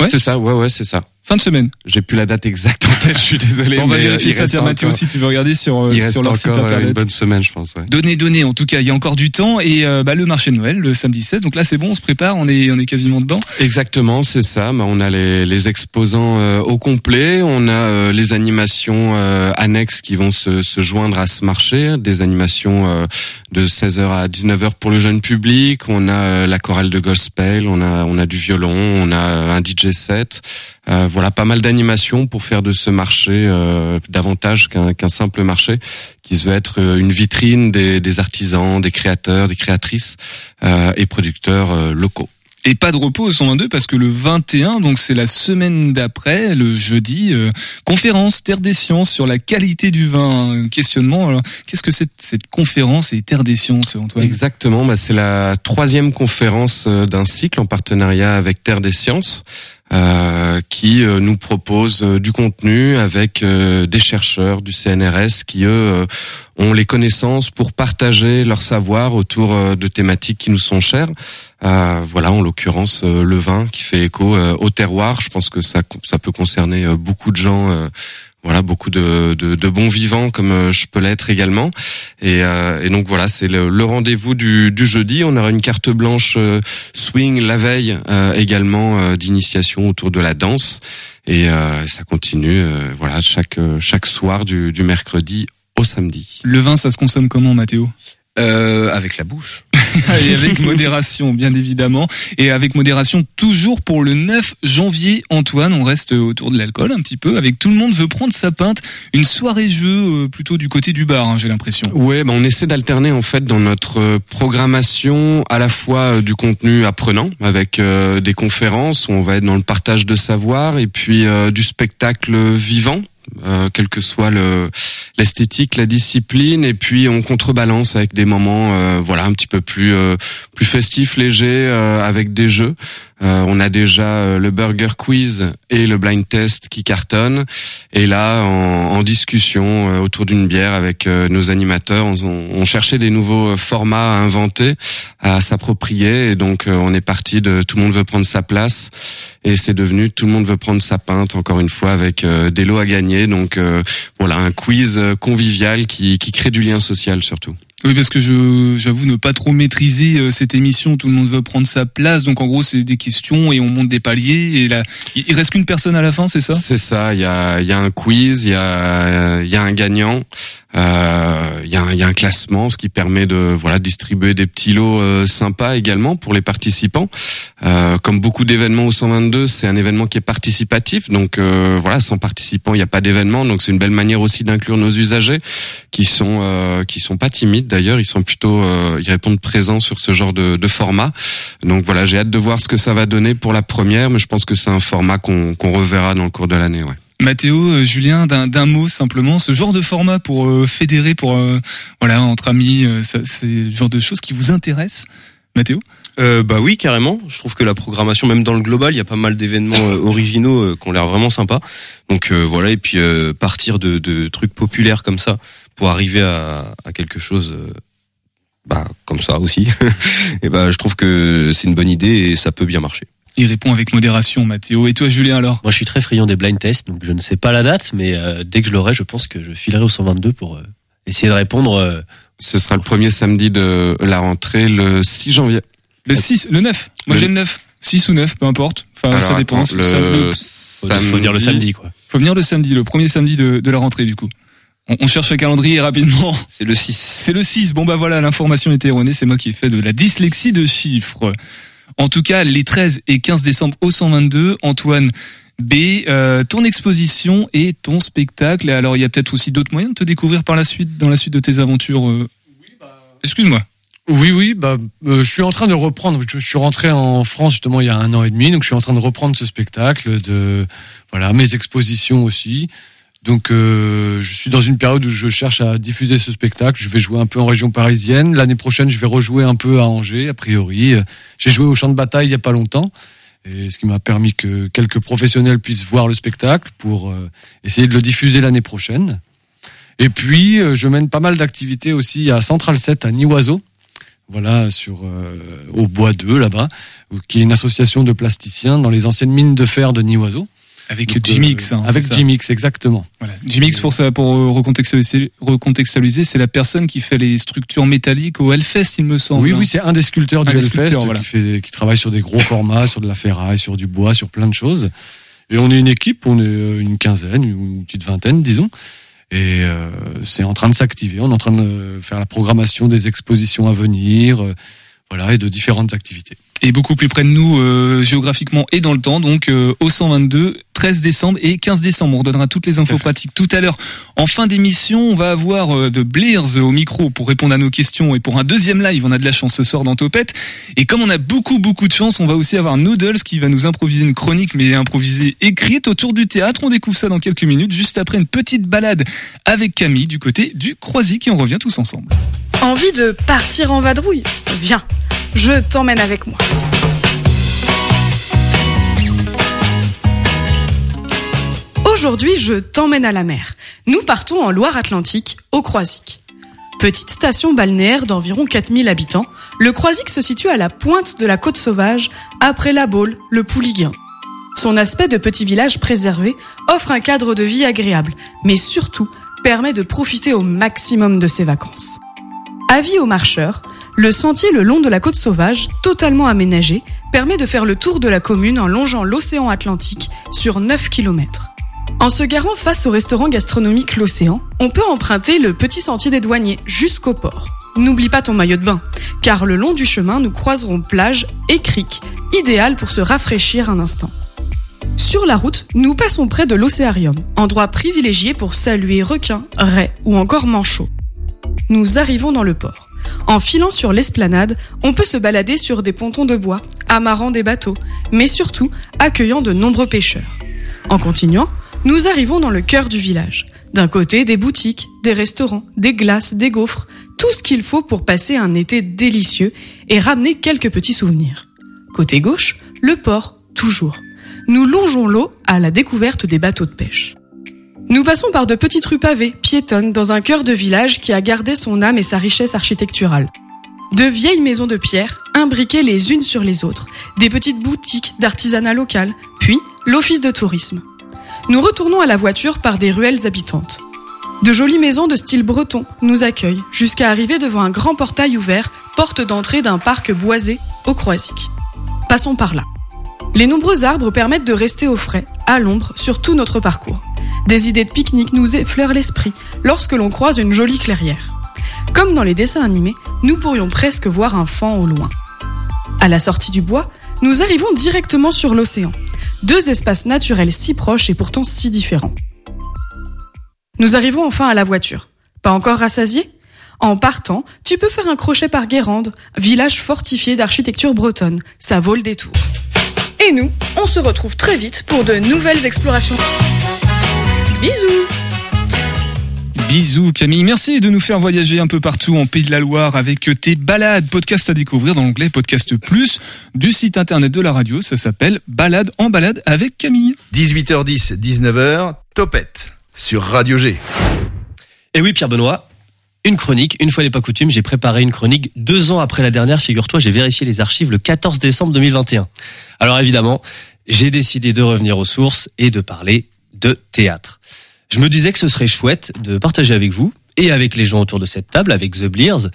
Speaker 4: Ouais?
Speaker 9: C'est ça, ouais, ouais, c'est ça.
Speaker 4: Fin de semaine.
Speaker 9: J'ai plus la date exacte en tête, je suis désolé.
Speaker 4: on va
Speaker 9: euh,
Speaker 4: vérifier ça,
Speaker 9: reste
Speaker 4: tiens, Mathéo,
Speaker 9: encore-
Speaker 4: si tu veux regarder sur, euh,
Speaker 9: Il
Speaker 4: sur leur site
Speaker 9: encore euh,
Speaker 4: internet.
Speaker 9: une bonne semaine, je pense. Ouais.
Speaker 4: Donnez, donnez. En tout cas, il y a encore du temps et euh, bah, le marché de Noël le samedi 16. Donc là, c'est bon, on se prépare, on est, on est quasiment dedans.
Speaker 9: Exactement, c'est ça. Bah, on a les, les exposants euh, au complet, on a euh, les animations euh, annexes qui vont se, se joindre à ce marché, des animations euh, de 16h à 19h pour le jeune public, on a euh, la chorale de gospel, on a on a du violon, on a un DJ set. Euh, voilà, pas mal d'animations pour faire de ce marché euh, davantage qu'un simple marché qui veut être euh, une vitrine des, des artisans, des créateurs, des créatrices euh, et producteurs euh, locaux.
Speaker 4: Et pas de repos au 122 parce que le 21, donc c'est la semaine d'après, le jeudi, euh, conférence Terre des Sciences sur la qualité du vin. Questionnement. Alors, qu'est-ce que c'est cette conférence et Terre des Sciences, Antoine?
Speaker 9: Exactement, bah c'est la troisième conférence d'un cycle en partenariat avec Terre des Sciences. Euh, qui euh, nous propose euh, du contenu avec euh, des chercheurs du CNRS qui eux euh, ont les connaissances pour partager leur savoir autour de thématiques qui nous sont chères. Euh, voilà, en l'occurrence le vin qui fait écho au terroir. Je pense que ça ça peut concerner beaucoup de gens. Voilà, beaucoup de, de, de bons vivants comme euh, je peux l'être également. Et, euh, et donc voilà, c'est le, le rendez-vous du, du jeudi. On aura une carte blanche euh, swing la veille euh, également euh, d'initiation autour de la danse. Et euh, ça continue, euh, voilà, chaque chaque soir du, du mercredi au samedi.
Speaker 4: Le vin, ça se consomme comment, Mathéo?
Speaker 6: Euh, avec la bouche.
Speaker 4: Et avec modération, bien évidemment. Et avec modération, toujours pour le 9 janvier, Antoine, on reste autour de l'alcool un petit peu. Avec tout le monde veut prendre sa pinte. Une soirée jeu euh, plutôt du côté du bar, hein, j'ai l'impression.
Speaker 9: Ouais, bah on essaie d'alterner en fait dans notre euh, programmation à la fois euh, du contenu apprenant avec euh, des conférences où on va être dans le partage de savoir et puis euh, du spectacle vivant. Euh, quelle que soit le l'esthétique, la discipline, et puis on contrebalance avec des moments, euh, voilà, un petit peu plus euh, plus festifs, légers, euh, avec des jeux. Euh, on a déjà euh, le burger quiz et le blind test qui cartonnent. Et là, en, en discussion euh, autour d'une bière avec euh, nos animateurs, on, on cherchait des nouveaux formats à inventer, à s'approprier. Et donc, on est parti de tout le monde veut prendre sa place. Et c'est devenu tout le monde veut prendre sa pinte, encore une fois, avec des lots à gagner. Donc, euh, voilà, un quiz convivial qui, qui crée du lien social surtout.
Speaker 4: Oui, parce que je j'avoue ne pas trop maîtriser euh, cette émission. Tout le monde veut prendre sa place. Donc en gros, c'est des questions et on monte des paliers. Et là, il reste qu'une personne à la fin, c'est ça?
Speaker 9: C'est ça. Il y a, y a un quiz, il y a, il y a un gagnant, euh, il y a, y a un classement, ce qui permet de voilà distribuer des petits lots euh, sympas également pour les participants. Euh, comme beaucoup d'événements au 122, c'est un événement qui est participatif. Donc euh, voilà, sans participants, il n'y a pas d'événement. Donc c'est une belle manière aussi d'inclure nos usagers qui sont euh, qui sont pas timides d'ailleurs. Ils sont plutôt, euh, ils répondent présents sur ce genre de, de format. Donc voilà, j'ai hâte de voir ce que ça va donner pour la première, mais je pense que c'est un format qu'on qu'on reverra dans le cours de l'année. Ouais.
Speaker 4: Mathéo, euh, Julien, d'un mot simplement, ce genre de format pour euh, fédérer, pour euh, voilà entre amis, euh, c'est le genre de choses qui vous intéressent, Mathéo
Speaker 6: Euh, bah oui, carrément. Je trouve que la programmation, même dans le global, il y a pas mal d'événements originaux euh, qui ont l'air vraiment sympas. Donc voilà, et puis partir de, de trucs populaires comme ça pour arriver à, quelque chose, bah comme ça aussi. et bah je trouve que c'est une bonne idée et ça peut bien marcher.
Speaker 4: Il répond avec modération, Mathéo. Et toi, Julien, alors?
Speaker 5: Moi, je suis très friand des blind tests, donc je ne sais pas la date, mais euh, dès que je l'aurai, je pense que je filerai au 122 pour euh, essayer de répondre. euh,
Speaker 9: Ce sera le premier samedi de la rentrée, le 6 janvier.
Speaker 4: Le 6, le 9. Moi,
Speaker 9: Le-
Speaker 4: j'ai le 9. 6 ou 9, peu importe. Enfin,
Speaker 9: Alors,
Speaker 4: ça dépend.
Speaker 9: attends, le
Speaker 4: le-
Speaker 5: faut, faut dire le samedi, quoi.
Speaker 4: faut venir le samedi, le premier samedi de, de la rentrée, du coup. On, on cherche un calendrier rapidement.
Speaker 6: C'est le 6.
Speaker 4: C'est le 6. Bon bah voilà, l'information était erronée, c'est moi qui ai fait de la dyslexie de chiffres. En tout cas, les 13 et 15 décembre au 122, Antoine B, euh, ton exposition et ton spectacle. Alors, il y a peut-être aussi d'autres moyens de te découvrir par la suite, dans la suite de tes aventures. euh. Excuse-moi.
Speaker 8: Oui, oui, bah, euh, je suis en train de reprendre. Je, je suis rentré en France justement il y a un an et demi, donc je suis en train de reprendre ce spectacle, de voilà mes expositions aussi. Donc, euh, je suis dans une période où je cherche à diffuser ce spectacle. Je vais jouer un peu en région parisienne. L'année prochaine, je vais rejouer un peu à Angers, a priori. J'ai joué au champ de bataille il y a pas longtemps, et ce qui m'a permis que quelques professionnels puissent voir le spectacle pour euh, essayer de le diffuser l'année prochaine. Et puis, euh, je mène pas mal d'activités aussi à Central 7 à Nioiseau voilà, sur euh, au bois 2 là-bas, qui est une association de plasticiens dans les anciennes mines de fer de Nioiseau.
Speaker 4: Avec
Speaker 8: Donc,
Speaker 4: Jimix.
Speaker 8: euh,
Speaker 4: hein,
Speaker 8: avec
Speaker 4: ça.
Speaker 8: Jimix, exactement.
Speaker 4: Voilà. Jimix, pour ça, pour recontextualiser, recontextualiser, c'est la personne qui fait les structures métalliques au Hellfest, il me semble.
Speaker 8: Oui, oui, c'est un des sculpteurs du Hellfest
Speaker 4: voilà.
Speaker 8: qui, fait, qui travaille sur des gros formats, sur de la ferraille, sur du bois, sur plein de choses. Et on est une équipe, on est euh, une quinzaine, une petite vingtaine, disons. Et euh, c'est en train de s'activer. On est en train de faire la programmation des expositions à venir, euh, voilà, et de différentes activités.
Speaker 4: Et beaucoup plus près de nous euh, géographiquement et dans le temps. Donc euh, au 122, 13 décembre et 15 décembre. On redonnera toutes les infos pratiques tout à l'heure. En fin d'émission, on va avoir euh, The Blears au micro pour répondre à nos questions et pour un deuxième live, on a de la chance ce soir dans Topette. Et comme on a beaucoup beaucoup de chance, on va aussi avoir Noodles qui va nous improviser une chronique mais improvisée écrite autour du théâtre. On découvre ça dans quelques minutes, juste après une petite balade avec Camille du côté du Croisic et on revient tous ensemble.
Speaker 12: Envie de partir en vadrouille? Viens, je t'emmène avec moi. Aujourd'hui, je t'emmène à la mer. Nous partons en Loire-Atlantique, au Croisic. Petite station balnéaire d'environ 4000 habitants, le Croisic se situe à la pointe de la côte sauvage, après la Baule, le Pouliguen. Son aspect de petit village préservé offre un cadre de vie agréable, mais surtout permet de profiter au maximum de ses vacances. Avis aux marcheurs, le sentier le long de la côte sauvage, totalement aménagé, permet de faire le tour de la commune en longeant l'océan Atlantique sur 9 km. En se garant face au restaurant gastronomique L'Océan, on peut emprunter le petit sentier des douaniers jusqu'au port. N'oublie pas ton maillot de bain, car le long du chemin, nous croiserons plage et criques, idéal pour se rafraîchir un instant. Sur la route, nous passons près de l'océarium, endroit privilégié pour saluer requins, raies ou encore manchots. Nous arrivons dans le port. En filant sur l'esplanade, on peut se balader sur des pontons de bois, amarrant des bateaux, mais surtout accueillant de nombreux pêcheurs. En continuant, nous arrivons dans le cœur du village. D'un côté, des boutiques, des restaurants, des glaces, des gaufres, tout ce qu'il faut pour passer un été délicieux et ramener quelques petits souvenirs. Côté gauche, le port, toujours. Nous longeons l'eau à la découverte des bateaux de pêche. Nous passons par de petites rues pavées, piétonnes, dans un cœur de village qui a gardé son âme et sa richesse architecturale. De vieilles maisons de pierre, imbriquées les unes sur les autres, des petites boutiques d'artisanat local, puis l'office de tourisme. Nous retournons à la voiture par des ruelles habitantes. De jolies maisons de style breton nous accueillent jusqu'à arriver devant un grand portail ouvert, porte d'entrée d'un parc boisé au Croisic. Passons par là. Les nombreux arbres permettent de rester au frais, à l'ombre, sur tout notre parcours. Des idées de pique-nique nous effleurent l'esprit lorsque l'on croise une jolie clairière. Comme dans les dessins animés, nous pourrions presque voir un fan au loin. À la sortie du bois, nous arrivons directement sur l'océan. Deux espaces naturels si proches et pourtant si différents. Nous arrivons enfin à la voiture. Pas encore rassasié En partant, tu peux faire un crochet par Guérande, village fortifié d'architecture bretonne. Ça vaut le détour. Et nous, on se retrouve très vite pour de nouvelles explorations. Bisous
Speaker 4: Bisous Camille, merci de nous faire voyager un peu partout en Pays de la Loire avec tes balades, podcast à découvrir dans l'onglet Podcast Plus du site internet de la radio, ça s'appelle Balade en balade avec Camille.
Speaker 7: 18h10, 19h, Topette sur Radio G.
Speaker 5: Et oui, Pierre Benoît. une chronique. Une fois n'est pas coutume, j'ai préparé une chronique deux ans après la dernière. Figure-toi, j'ai vérifié les archives le 14 décembre 2021. Alors évidemment, j'ai décidé de revenir aux sources et de parler de théâtre. Je me disais que ce serait chouette de partager avec vous et avec les gens autour de cette table, avec The Blears,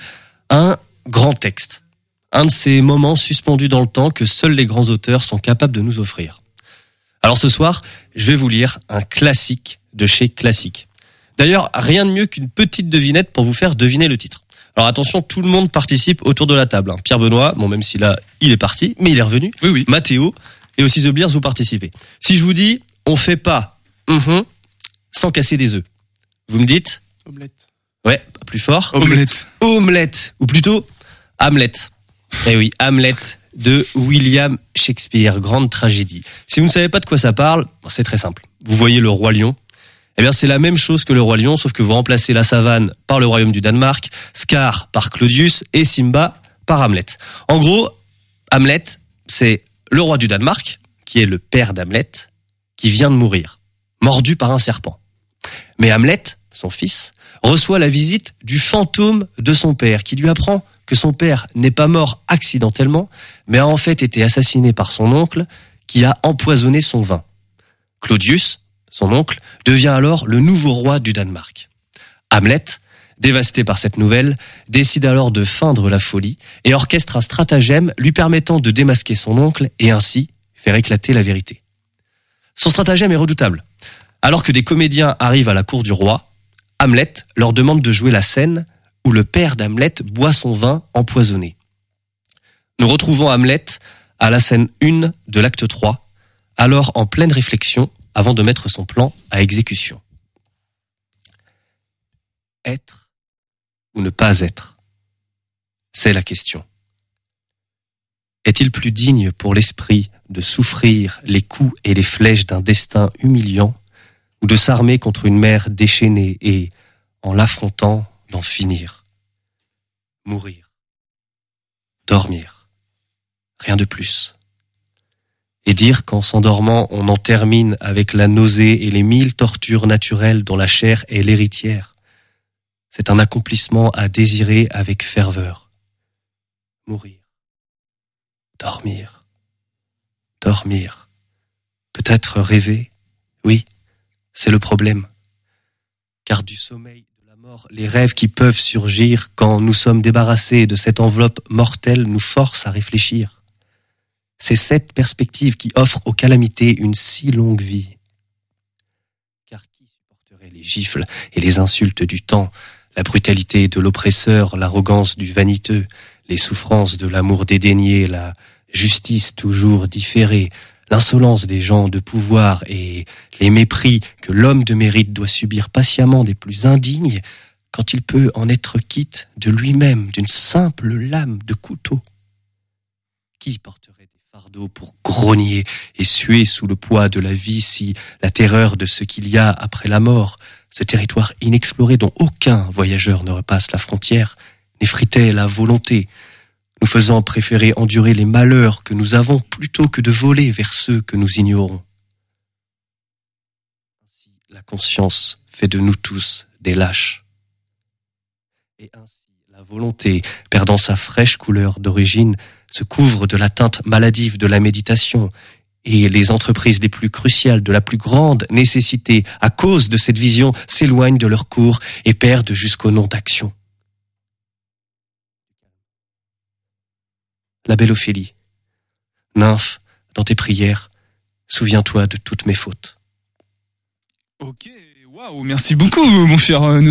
Speaker 5: un grand texte. Un de ces moments suspendus dans le temps que seuls les grands auteurs sont capables de nous offrir. Alors ce soir, je vais vous lire un classique de chez Classique. D'ailleurs, rien de mieux qu'une petite devinette pour vous faire deviner le titre. Alors attention, tout le monde participe autour de la table. hein. Pierre Benoît, bon même si là, il est parti, mais il est revenu.
Speaker 8: Oui, oui.
Speaker 5: Mathéo et aussi The Beers, vous participez. Si je vous dis, on fait pas mhm sans casser des œufs, vous me dites
Speaker 8: Omelette.
Speaker 5: Ouais, plus fort.
Speaker 4: Omelette.
Speaker 5: Omelette, ou plutôt Hamlet. Eh oui, Hamlet de William Shakespeare, grande tragédie. Si vous ne savez pas de quoi ça parle, c'est très simple. Vous voyez le roi lion Eh bien, c'est la même chose que le roi lion, sauf que vous remplacez la savane par le royaume du Danemark, Scar par Claudius et Simba par Hamlet. En gros, Hamlet, c'est le roi du Danemark, qui est le père d'Hamlet, qui vient de mourir, mordu par un serpent. Mais Hamlet, son fils, reçoit la visite du fantôme de son père, qui lui apprend que son père n'est pas mort accidentellement, mais a en fait été assassiné par son oncle, qui a empoisonné son vin. Claudius, son oncle, devient alors le nouveau roi du Danemark. Hamlet, dévasté par cette nouvelle, décide alors de feindre la folie et orchestre un stratagème lui permettant de démasquer son oncle et ainsi faire éclater la vérité. Son stratagème est redoutable. Alors que des comédiens arrivent à la cour du roi, Hamlet leur demande de jouer la scène où le père d'Hamlet boit son vin empoisonné. Nous retrouvons Hamlet à la scène 1 de l'acte 3, alors en pleine réflexion avant de mettre son plan à exécution. Être ou ne pas être? C'est la question. Est-il plus digne pour l'esprit de souffrir les coups et les flèches d'un destin humiliant ou de s'armer contre une mer déchaînée et, en l'affrontant, d'en finir Mourir. Dormir. Rien de plus. Et dire qu'en s'endormant, on en termine avec la nausée et les mille tortures naturelles dont la chair est l'héritière. C'est un accomplissement à désirer avec ferveur. Mourir. Dormir. Dormir. Peut-être rêver. Oui, c'est le problème. Car du sommeil de la mort, les rêves qui peuvent surgir quand nous sommes débarrassés de cette enveloppe mortelle nous forcent à réfléchir. C'est cette perspective qui offre aux calamités une si longue vie. Car qui supporterait les gifles et les insultes du temps, la brutalité de l'oppresseur, l'arrogance du vaniteux, les souffrances de l'amour dédaigné, la justice toujours différée, l'insolence des gens de pouvoir et les mépris que l'homme de mérite doit subir patiemment des plus indignes quand il peut en être quitte de lui-même d'une simple lame de couteau. Qui porterait des fardeaux pour grogner et suer sous le poids de la vie si la terreur de ce qu'il y a après la mort, ce territoire inexploré dont aucun voyageur ne repasse la frontière, n'effritait la volonté, nous faisant préférer endurer les malheurs que nous avons plutôt que de voler vers ceux que nous ignorons. Ainsi, la conscience fait de nous tous des lâches. Et ainsi, la volonté, perdant sa fraîche couleur d'origine, se couvre de la teinte maladive de la méditation, et les entreprises les plus cruciales de la plus grande nécessité, à cause de cette vision, s'éloignent de leur cours et perdent jusqu'au nom d'action. La belle Ophélie. Nymphe, dans tes prières, souviens-toi de toutes mes fautes.
Speaker 4: Ok, waouh, merci beaucoup, mon cher. euh.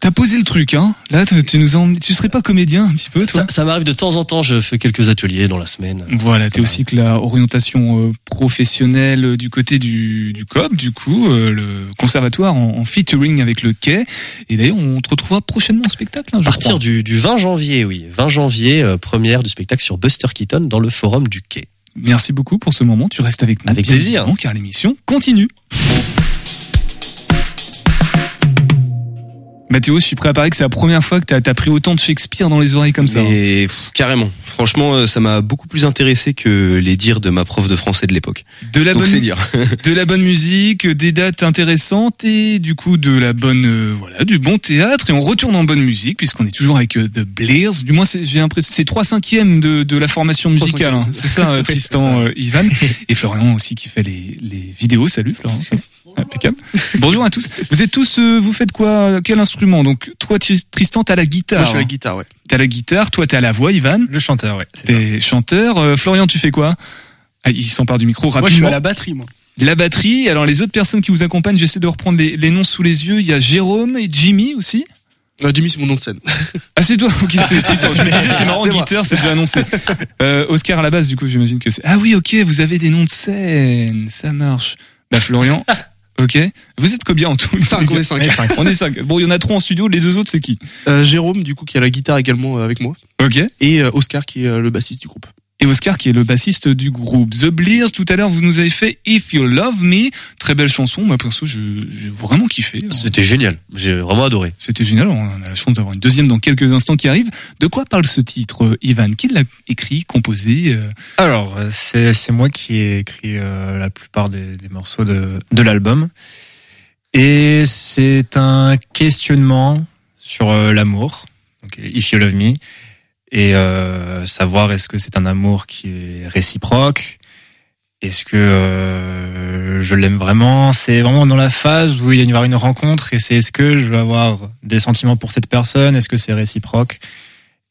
Speaker 4: T'as posé le truc, hein Là, tu nous as emmené- Tu serais pas comédien un petit peu, toi
Speaker 5: Ça, ça m'arrive de temps en temps, je fais quelques ateliers dans la semaine.
Speaker 4: Voilà, t'es aussi que la orientation euh, professionnelle euh, du côté du, du COP, du coup, euh, le conservatoire en, en featuring avec le Quai. Et d'ailleurs, on te retrouvera prochainement en spectacle, hein,
Speaker 5: À partir
Speaker 4: crois.
Speaker 5: du, du 20 janvier, oui. 20 janvier, première du spectacle sur Buster Keaton dans le forum du Quai.
Speaker 4: Merci beaucoup pour ce moment. Tu restes avec nous.
Speaker 5: Avec plaisir.
Speaker 4: car l'émission continue. Mathéo, je suis prêt à parier que c'est la première fois que t'as as pris autant de Shakespeare dans les oreilles comme ça. hein.
Speaker 6: Mais pff, carrément. Franchement, euh, ça m'a beaucoup plus intéressé que les dires de ma prof de français de l'époque.
Speaker 4: De la
Speaker 6: Donc
Speaker 4: bonne
Speaker 6: dire.
Speaker 4: de la bonne musique, des dates intéressantes et du coup de la bonne euh, voilà du bon théâtre et on retourne en bonne musique puisqu'on est toujours avec euh, The Blears. Du moins j'ai l'impression c'est trois cinquièmes de, de la formation musicale. hein. C'est ça euh, Tristan, euh, Ivan et Florian aussi qui fait les, les vidéos. Salut Florian. Impeccable. Bonjour à tous. Vous êtes tous, euh, vous faites quoi Quel instrument? Donc toi Tri- Tristan t'as la guitare.
Speaker 13: Moi, je suis à la guitare, ouais.
Speaker 4: T'as la guitare. Toi t'as la voix Ivan.
Speaker 10: Le chanteur, ouais.
Speaker 4: T'es chanteur. Euh, Florian tu fais quoi? Ah, Il s'empare du micro rapidement.
Speaker 13: Moi, je suis à la batterie, moi.
Speaker 4: La batterie, alors les autres personnes qui vous accompagnent, j'essaie de reprendre les, les noms sous les yeux. Il y a Jérôme et Jimmy aussi.
Speaker 13: Euh, Jimmy, c'est mon nom de scène.
Speaker 4: Ah c'est toi, ok, c'est Tristan. Je me disais c'est marrant, guitare, c'est déjà annoncé. Euh, Oscar à la base, du coup, j'imagine que c'est. Ah oui, ok, vous avez des noms de scène, ça marche. Bah Florian, ok. Vous êtes combien en tout les
Speaker 13: Cinq,
Speaker 4: gars
Speaker 13: on est cinq?
Speaker 4: On est cinq. On est cinq. Bon, il y en a trois en studio, les deux autres c'est qui?
Speaker 13: Euh, Jérôme, du coup, qui a la guitare également euh, avec moi.
Speaker 4: Ok.
Speaker 13: Et euh, Oscar, qui est le bassiste du groupe.
Speaker 4: Et Oscar qui est le bassiste du groupe The Blears. Tout à l'heure, vous nous avez fait If You Love Me, très belle chanson. Moi perso, je j'ai vraiment kiffé.
Speaker 5: C'était génial. J'ai vraiment adoré.
Speaker 4: C'était génial. On a la chance d'avoir une deuxième dans quelques instants qui arrive. De quoi parle ce titre, Ivan? Qui l'a écrit, composé euh?
Speaker 10: Alors, euh, c'est c'est moi qui ai écrit euh, la plupart des, des morceaux de, de l'album. Et c'est un questionnement sur euh, l'amour, donc If You Love Me, et euh, savoir est-ce que c'est un amour qui est réciproque, est-ce que euh, je l'aime vraiment? C'est vraiment dans la phase où il y avoir une rencontre et c'est est-ce que je vais avoir des sentiments pour cette personne? Est-ce que c'est réciproque?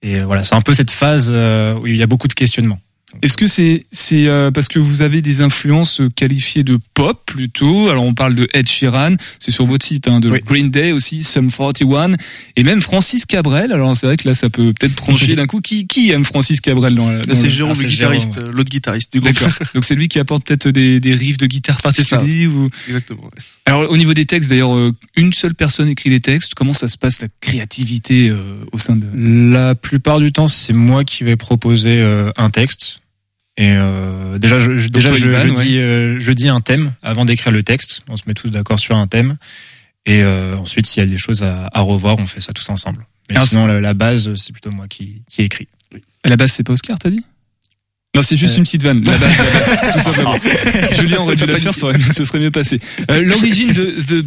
Speaker 10: Et euh, voilà, c'est un peu cette phase euh, où il y a beaucoup de questionnements.
Speaker 4: Est-ce que c'est c'est euh, parce que vous avez des influences qualifiées de pop plutôt Alors on parle de Ed Sheeran, c'est sur votre site, hein, de Green Day aussi, Sum 41, et même Francis Cabrel. Alors c'est vrai que là ça peut peut-être trancher d'un coup. Qui qui aime Francis Cabrel dans, la- dans
Speaker 13: c'est Jérôme,
Speaker 4: Ah,
Speaker 13: le guitariste,
Speaker 4: ouais.
Speaker 13: euh, l'autre guitariste du groupe.
Speaker 4: Donc c'est lui qui apporte peut-être des, des riffs de guitare particuliers ou.
Speaker 13: Exactement. ouais.
Speaker 4: Alors au niveau des textes, d'ailleurs, euh, une seule personne écrit les textes. Comment ça se passe la créativité euh, au sein de
Speaker 10: La plupart du temps, c'est moi qui vais proposer euh, un texte. Et euh, déjà, je, déjà, je,
Speaker 4: Ivan,
Speaker 10: je
Speaker 4: ouais.
Speaker 10: dis, euh, je dis un thème avant d'écrire le texte. On se met tous d'accord sur un thème. Et euh, ensuite, s'il y a des choses à, à revoir, on fait ça tous ensemble. Mais
Speaker 4: Alors,
Speaker 10: sinon, la, la base, c'est plutôt moi qui, qui écrit.
Speaker 4: À la base, c'est pas Oscar, t'as dit? Non, c'est juste
Speaker 10: Euh.
Speaker 4: une petite vanne. La base, la base, tout simplement. Julien aurait dû la faire, ça aurait- ce serait mieux passé. Euh, L'origine de The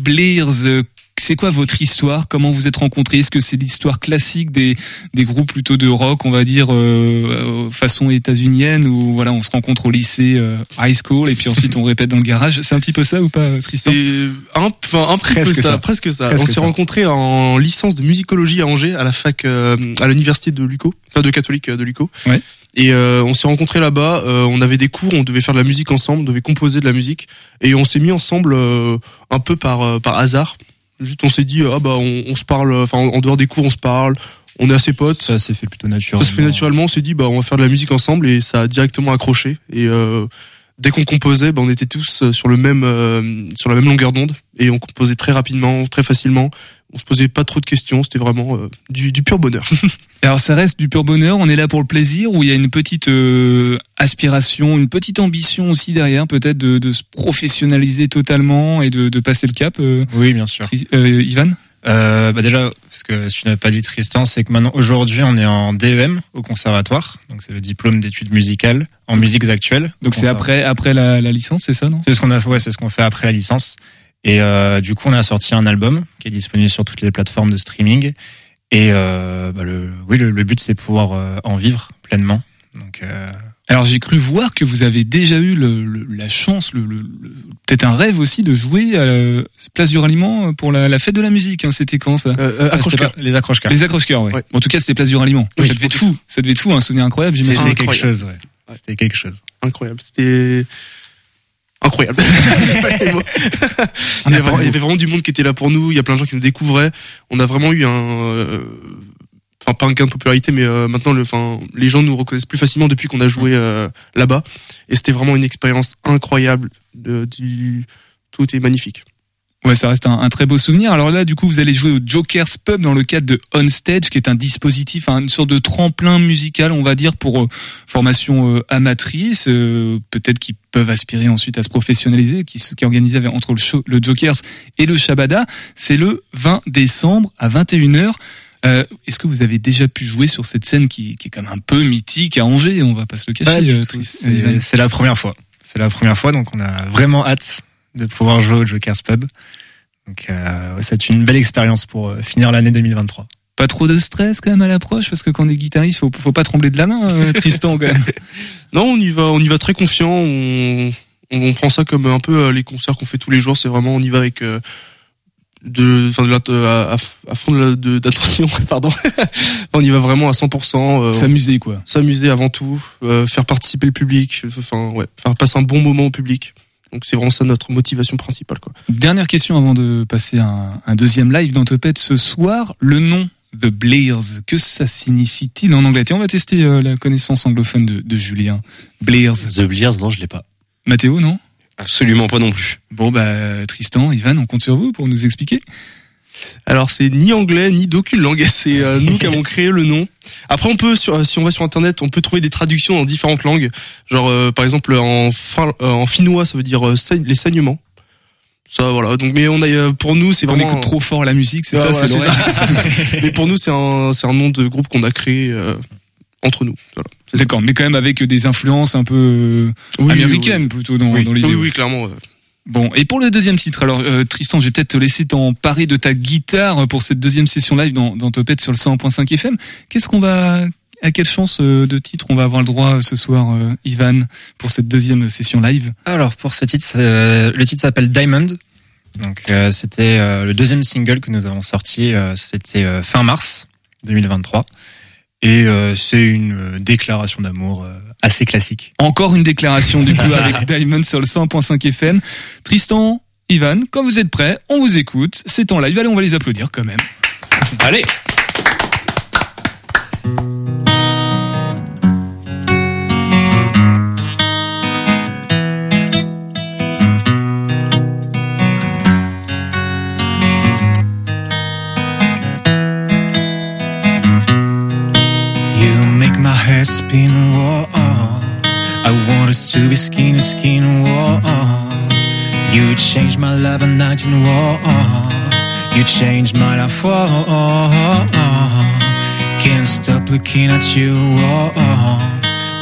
Speaker 4: euh, c'est quoi votre histoire? Comment vous êtes rencontrés? Est-ce que c'est l'histoire classique des, des groupes plutôt de rock, on va dire, euh, euh, façon états-unienne, où voilà, on se rencontre au lycée, euh, high school, et puis ensuite on répète dans le garage? C'est un petit peu ça ou pas, Tristan?
Speaker 13: C'est un, enfin, un petit peu
Speaker 4: Presque
Speaker 13: ça,
Speaker 4: ça.
Speaker 13: presque ça.
Speaker 4: Presque
Speaker 13: on s'est rencontrés en licence de musicologie à Angers, à la fac, euh, à l'université de Luco, enfin de catholique de Luco.
Speaker 4: Ouais.
Speaker 13: Et euh, on s'est rencontrés là-bas. euh, on avait des cours, on devait faire de la musique ensemble, on devait composer de la musique, et on s'est mis ensemble euh, un peu par euh, par hasard. Juste, on s'est dit ah bah on, on se parle, enfin en dehors des cours, on se parle. On est assez potes.
Speaker 10: Ça s'est fait plutôt
Speaker 13: Ça
Speaker 10: naturellement.
Speaker 13: se fait naturellement. On s'est dit bah on va faire de la musique ensemble, et ça a directement accroché. Et euh, dès qu'on composait, bah, on était tous euh, sur le même euh, sur la même longueur d'onde et on composait très rapidement, très facilement. On se posait pas trop de questions, c'était vraiment euh, du, du pur bonheur.
Speaker 4: Alors ça reste du pur bonheur, on est là pour le plaisir, ou il y a une petite euh, aspiration, une petite ambition aussi derrière, peut-être de, de se professionnaliser totalement et de, de passer le cap. euh,
Speaker 10: Oui, bien sûr.
Speaker 4: Euh, Ivan?
Speaker 10: Euh, bah déjà, ce que tu n'as pas dit Tristan, c'est que maintenant aujourd'hui on est en DEM au conservatoire, donc c'est le diplôme d'études musicales en musiques actuelles.
Speaker 4: Donc c'est après après la, la licence, c'est ça, non?
Speaker 10: C'est ce qu'on a, ouais, c'est ce qu'on fait après la licence. Et euh, du coup, on a sorti un album qui est disponible sur toutes les plateformes de streaming. Et euh, bah, le, oui, le, le but c'est pouvoir euh, en vivre pleinement. Donc, euh,
Speaker 4: Alors j'ai cru voir que vous avez déjà eu le, le- la chance, le, le- le- peut-être un rêve aussi de jouer à la Place du Ralliement pour la, la fête de la musique. Hein. C'était quand ça
Speaker 13: Euh,
Speaker 10: c'était pas- les accroche-cœurs.
Speaker 4: Les accroche-cœurs, ouais.
Speaker 13: Ouais.
Speaker 4: En tout cas, c'était Place du Ralliement.
Speaker 13: Oui,
Speaker 4: ça devait être fou. Ça devait être fou, un souvenir incroyable.
Speaker 10: C'était
Speaker 4: j'imagine.
Speaker 10: quelque chose, ouais. C'était quelque chose.
Speaker 13: Incroyable, c'était incroyable. Il, y avait, vraiment-
Speaker 4: de
Speaker 13: il y
Speaker 4: mots.
Speaker 13: avait vraiment du monde qui était là pour nous. Il y a plein de gens qui nous découvraient. On a vraiment eu un, euh, enfin pas un gain de popularité, mais euh, maintenant le, enfin les gens nous reconnaissent plus facilement depuis qu'on a joué euh, là-bas. Et c'était vraiment une expérience incroyable. De, du, tout était magnifique.
Speaker 4: Ouais, ça reste un, un très beau souvenir. Alors là, du coup, vous allez jouer au Joker's Pub dans le cadre de On Stage, qui est un dispositif, hein, une sorte de tremplin musical, on va dire, pour euh, formation euh, amatrice, euh, peut-être qui peuvent aspirer ensuite à se professionnaliser, qui, qui est organisé entre le, show, le Jokers et le Shabada. C'est le 20 décembre à 21h. Euh, Est-ce que vous avez déjà pu jouer sur cette scène qui, qui est quand même un peu mythique à Angers On va pas se le cacher. Euh,
Speaker 10: C'est la première fois. C'est la première fois, donc on a vraiment hâte de pouvoir jouer au Joker's Pub. Donc euh, ouais, c'est une belle expérience pour euh, finir l'année 2023.
Speaker 4: Pas trop de stress quand même à l'approche parce que quand on est guitariste, faut, faut pas trembler de la main, euh, Tristan quand même.
Speaker 13: Non, on y va, on y va très confiant. On, on, on prend ça comme un peu euh, les concerts qu'on fait tous les jours. C'est vraiment, on y va avec euh, de, enfin, de l'int- à, à, fond de la- de- d'attention. Pardon. on y va vraiment à 100%. euh,
Speaker 4: S'amuser quoi.
Speaker 13: S'amuser avant tout, euh, faire participer le public. Enfin, ouais, faire passer un bon moment au public. Donc c'est vraiment ça notre motivation principale, quoi.
Speaker 4: Dernière question avant de passer à un, un deuxième live dans Topette ce soir. Le nom The Blairs, que ça signifie-t-il en anglais? Tiens, on va tester euh, la connaissance anglophone de, de Julien. Blairs.
Speaker 5: The Blears, non, je l'ai pas.
Speaker 4: Mathéo, non?
Speaker 6: Absolument pas non plus.
Speaker 4: Bon, bah, Tristan, Ivan, on compte sur vous pour nous expliquer.
Speaker 13: Alors c'est ni anglais ni d'aucune langue, c'est euh, nous qui avons créé le nom. Après on peut sur, si on va sur internet, on peut trouver des traductions dans différentes langues. Genre euh, par exemple en fin, euh, en finnois ça veut dire euh, saigne- les saignements. Ça voilà. Donc mais on a euh, pour nous c'est
Speaker 4: On
Speaker 13: vraiment
Speaker 4: écoute trop fort la musique, c'est ça,
Speaker 13: voilà,
Speaker 4: c'est l'oreille.
Speaker 13: mais pour nous c'est un c'est un nom de groupe qu'on a créé euh, entre nous. Voilà.
Speaker 4: D'accord, mais quand même avec des influences un peu
Speaker 13: Oui,
Speaker 4: américaines plutôt dans,
Speaker 13: Oui,
Speaker 4: dans l'idée.
Speaker 13: oui, oui, clairement. ouais.
Speaker 4: Bon, et pour le deuxième titre, alors euh, Tristan, je vais peut-être te laisser t'emparer de ta guitare pour cette deuxième session live dans, dans Topette sur le 100.5 FM. Qu'est-ce qu'on va, à quelle chance euh, de titre on va avoir le droit euh, ce soir, euh, Ivan, pour cette deuxième session live?
Speaker 10: Alors pour ce titre, le titre s'appelle Diamond. Donc euh, c'était euh, le deuxième single que nous avons sorti, euh, c'était euh, fin mars 2023. Et euh, c'est une euh, déclaration d'amour euh, assez classique.
Speaker 4: Encore une déclaration du coup avec Diamond sur le 100.5 FM. Tristan, Ivan, quand vous êtes prêts, on vous écoute. C'est en live. Allez, on va les applaudir quand même.
Speaker 5: Allez
Speaker 11: head spin, whoa. I want us to be skin to skin, whoa. You changed my life at 19, whoa. You changed my life, whoa. Can't stop looking at you, whoa.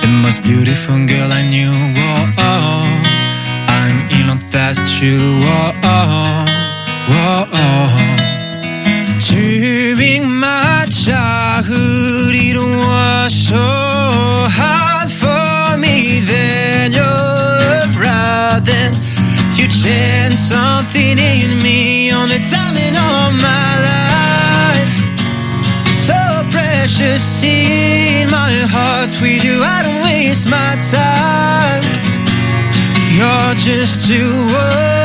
Speaker 11: The most beautiful girl I knew, whoa. I'm in love, that's true, whoa. Whoa. During my childhood, it was so hard for me. Then you're then you changed something in me on the timing of my life. So precious in my heart, with you I don't waste my time. You're just too. walk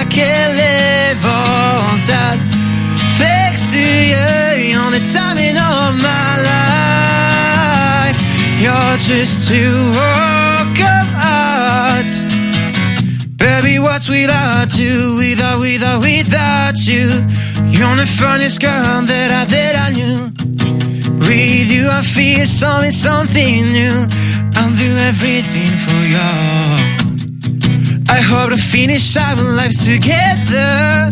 Speaker 11: live on that. Thanks to you on the timing of my life. You're just to walk out. Baby, what's without you? Without, without, without you. You're the funniest girl that I, that I knew. With you, I feel something, something new. I'll do everything for you. I hope to finish our lives together.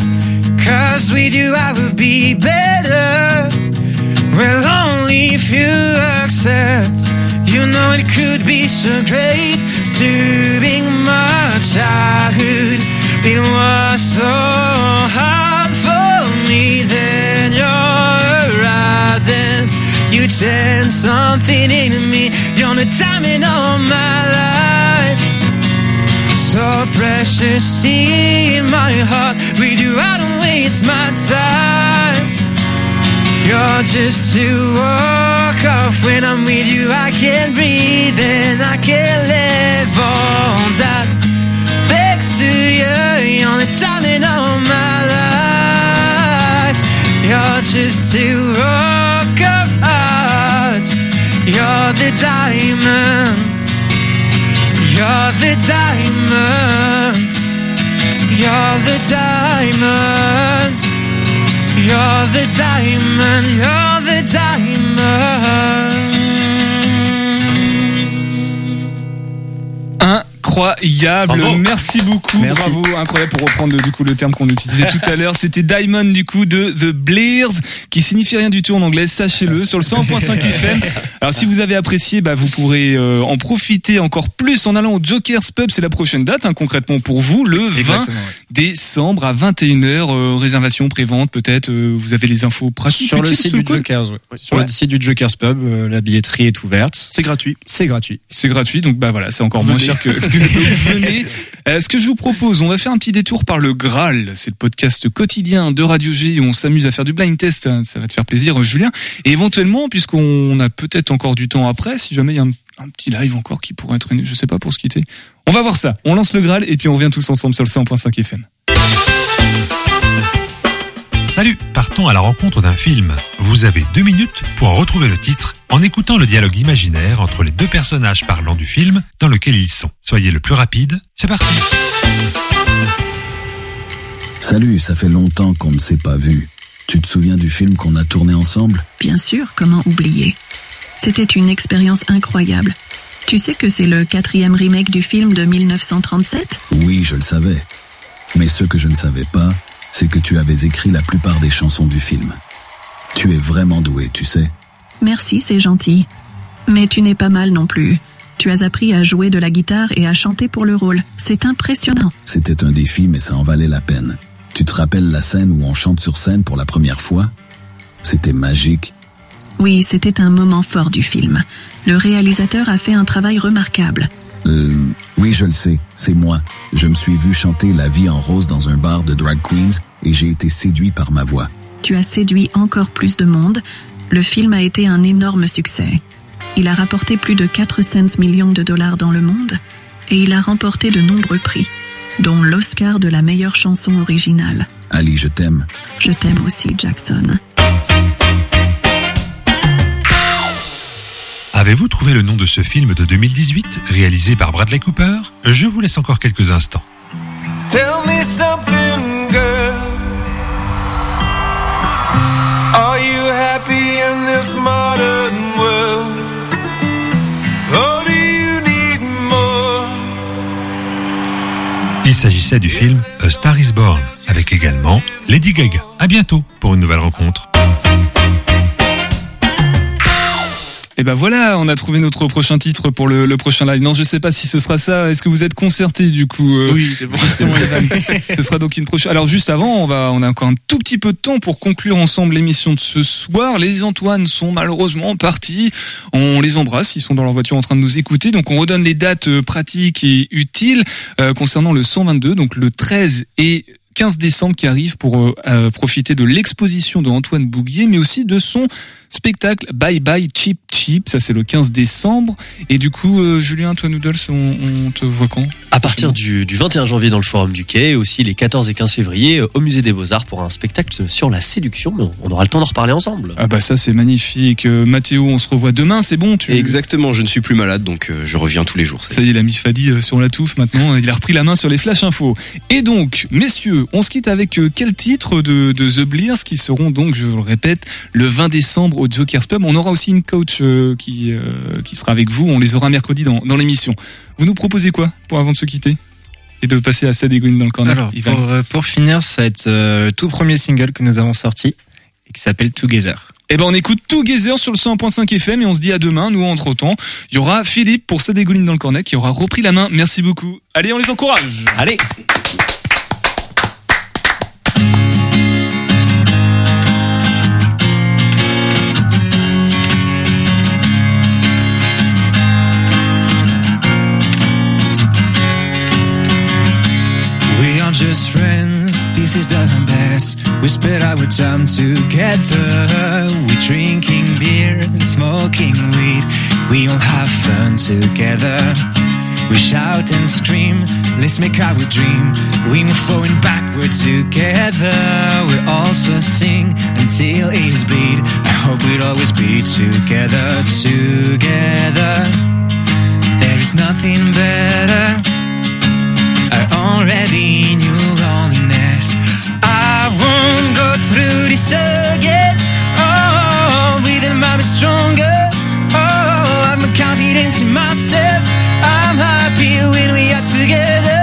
Speaker 11: Cause with you, I will be better. Well, only if you accept. You know it could be so great during my childhood. It was so hard for me. Then you're out then. You changed something in me. You're the timing of my life. So precious in my heart. With you, I don't waste my time. You're just to walk off when I'm with you. I can breathe and I can live on that. Thanks to you, you're the timing of my life. You're just to walk out. You're the diamond. You're the diamond. You're the diamond. You're the diamond. You're the diamond.
Speaker 4: Incroyable,
Speaker 10: Bravo.
Speaker 4: merci beaucoup,
Speaker 10: Merci.
Speaker 4: bravo, incroyable pour reprendre du coup le terme qu'on utilisait tout à l'heure, c'était Diamond du coup de The Blears, qui signifie rien du tout en anglais, sachez-le, sur le 100.5 FM. Alors si vous avez apprécié, bah, vous pourrez euh, en profiter encore plus en allant au Joker's Pub, c'est la prochaine date hein, concrètement pour vous, le 20
Speaker 10: Exactement, ouais.
Speaker 4: décembre à 21h, euh, réservation, prévente peut-être, euh, vous avez les infos pratiques
Speaker 10: Sur le site du Jokers, ouais. Sur
Speaker 4: Ouais.
Speaker 10: le site du Jokers Pub, euh, la billetterie est ouverte.
Speaker 13: C'est gratuit.
Speaker 10: C'est gratuit.
Speaker 4: C'est gratuit, donc bah voilà, c'est encore moins
Speaker 10: Venez.
Speaker 4: cher que, venez. Euh, ce que je vous propose, on va faire un petit détour par le Graal. C'est le podcast quotidien de Radio G où on s'amuse à faire du blind test. hein. Ça va te faire plaisir, euh, Julien. Et éventuellement, puisqu'on a peut-être encore du temps après, si jamais il y a un, petit live encore qui pourrait traîner, je sais pas pour se quitter. On va voir ça. On lance le Graal et puis on revient tous ensemble sur le 100.5 FM.
Speaker 14: Salut, partons à la rencontre d'un film. Vous avez deux minutes pour en retrouver le titre en écoutant le dialogue imaginaire entre les deux personnages parlant du film dans lequel ils sont. Soyez le plus rapide, c'est parti.
Speaker 15: Salut, ça fait longtemps qu'on ne s'est pas vu. Tu te souviens du film qu'on a tourné ensemble?
Speaker 16: Bien sûr, comment oublier? C'était une expérience incroyable. Tu sais que c'est le quatrième remake du film de 1937
Speaker 15: Oui, je le savais. Mais ce que je ne savais pas, c'est que tu avais écrit la plupart des chansons du film. Tu es vraiment doué, tu sais.
Speaker 16: Merci, c'est gentil. Mais tu n'es pas mal non plus. Tu as appris à jouer de la guitare et à chanter pour le rôle. C'est impressionnant.
Speaker 15: C'était un défi, mais ça en valait la peine. Tu te rappelles la scène où on chante sur scène pour la première fois? C'était magique.
Speaker 16: Oui, c'était un moment fort du film. Le réalisateur a fait un travail remarquable.
Speaker 15: Euh, oui, je le sais, c'est moi. Je me suis vu chanter La vie en rose dans un bar de drag queens et j'ai été séduit par ma voix.
Speaker 16: Tu as séduit encore plus de monde. Le film a été un énorme succès. Il a rapporté plus de 400 millions de dollars dans le monde et il a remporté de nombreux prix, dont l'Oscar de la meilleure chanson originale.
Speaker 15: Ali, je t'aime.
Speaker 16: Je t'aime aussi, Jackson.
Speaker 14: Avez-vous trouvé le nom de ce film de 2018 réalisé par Bradley Cooper? Je vous laisse encore quelques instants.
Speaker 11: Tell me something, girl. Are you happy in this modern world? Or do you need more?
Speaker 14: Il s'agissait du film A Star is Born avec également Lady Gaga. À bientôt pour une nouvelle rencontre.
Speaker 4: Et ben voilà, on a trouvé notre prochain titre pour le, le prochain live. Non, je sais pas si ce sera ça. Est-ce que vous êtes concertés du coup euh,
Speaker 13: Oui, c'est bon.
Speaker 4: Ce sera donc une prochaine. Alors juste avant, on va, on a encore un tout petit peu de temps pour conclure ensemble l'émission de ce soir. Les Antoine sont malheureusement partis. On les embrasse. Ils sont dans leur voiture en train de nous écouter. Donc on redonne les dates euh, pratiques et utiles euh, concernant le 122, donc le 13 et 15 décembre qui arrive pour euh, euh, profiter de l'exposition de Antoine Bouguier, mais aussi de son spectacle Bye Bye Cheap Cheap. Ça, c'est le 15 décembre. Et du coup, euh, Julien, toi, Noodles, on, on te voit quand?
Speaker 5: À partir du, du 21 janvier dans le Forum du Quai, et aussi les 14 et 15 février au Musée des Beaux-Arts pour un spectacle sur la séduction. Mais on aura le temps d'en reparler ensemble.
Speaker 4: Ah bah ça, c'est magnifique. Euh, Mathéo, on se revoit demain, c'est bon tu...
Speaker 6: Exactement, je ne suis plus malade, donc euh, je reviens tous les jours.
Speaker 4: Ça y est, il a mis Fadi euh, sur la touffe maintenant. Il a repris la main sur les flash infos. Et donc, messieurs, on se quitte avec euh, quel titre de, de The Blears qui seront donc, je le répète, le 20 décembre au Joker's Pub. On aura aussi une coach euh, qui, euh, qui sera avec vous. On les aura mercredi dans, dans l'émission. Vous nous proposez quoi pour avant de se quitter et de passer à Sad dans le corner
Speaker 10: Alors, pour, pour finir, ça va être le tout premier single que nous avons sorti et qui s'appelle Together.
Speaker 4: Eh ben on écoute Together sur le 100.5 FM et on se dit à demain. Nous entre temps, il y aura Philippe pour sa dégouline dans le cornet qui aura repris la main. Merci beaucoup. Allez, on les encourage.
Speaker 5: Allez.
Speaker 11: Just friends, this is the best. We spend our time together. We drinking beer and smoking weed. We all have fun together. We shout and scream, let's make our dream. We move forward and backward together. We also sing until it's bleed. I hope we'll always be together, together. There is nothing better. I already knew loneliness. I won't go through this again. Oh, with my I'm stronger. Oh, I'm confidence in myself. I'm happy when we are together.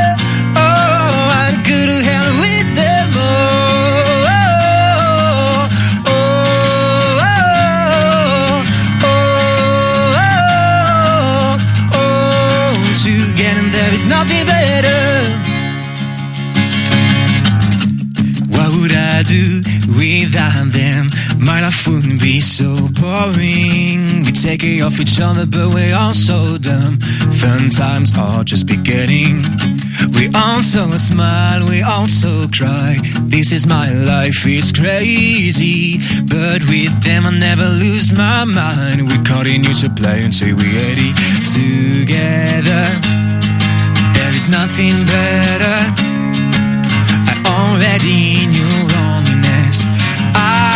Speaker 11: My life wouldn't be so boring. We take it off each other, but we're all so dumb. Fun times are just beginning. We also smile, we also cry. This is my life, it's crazy. But with them, I never lose my mind. We continue to play until we're 80 together. There is nothing better. I already knew loneliness.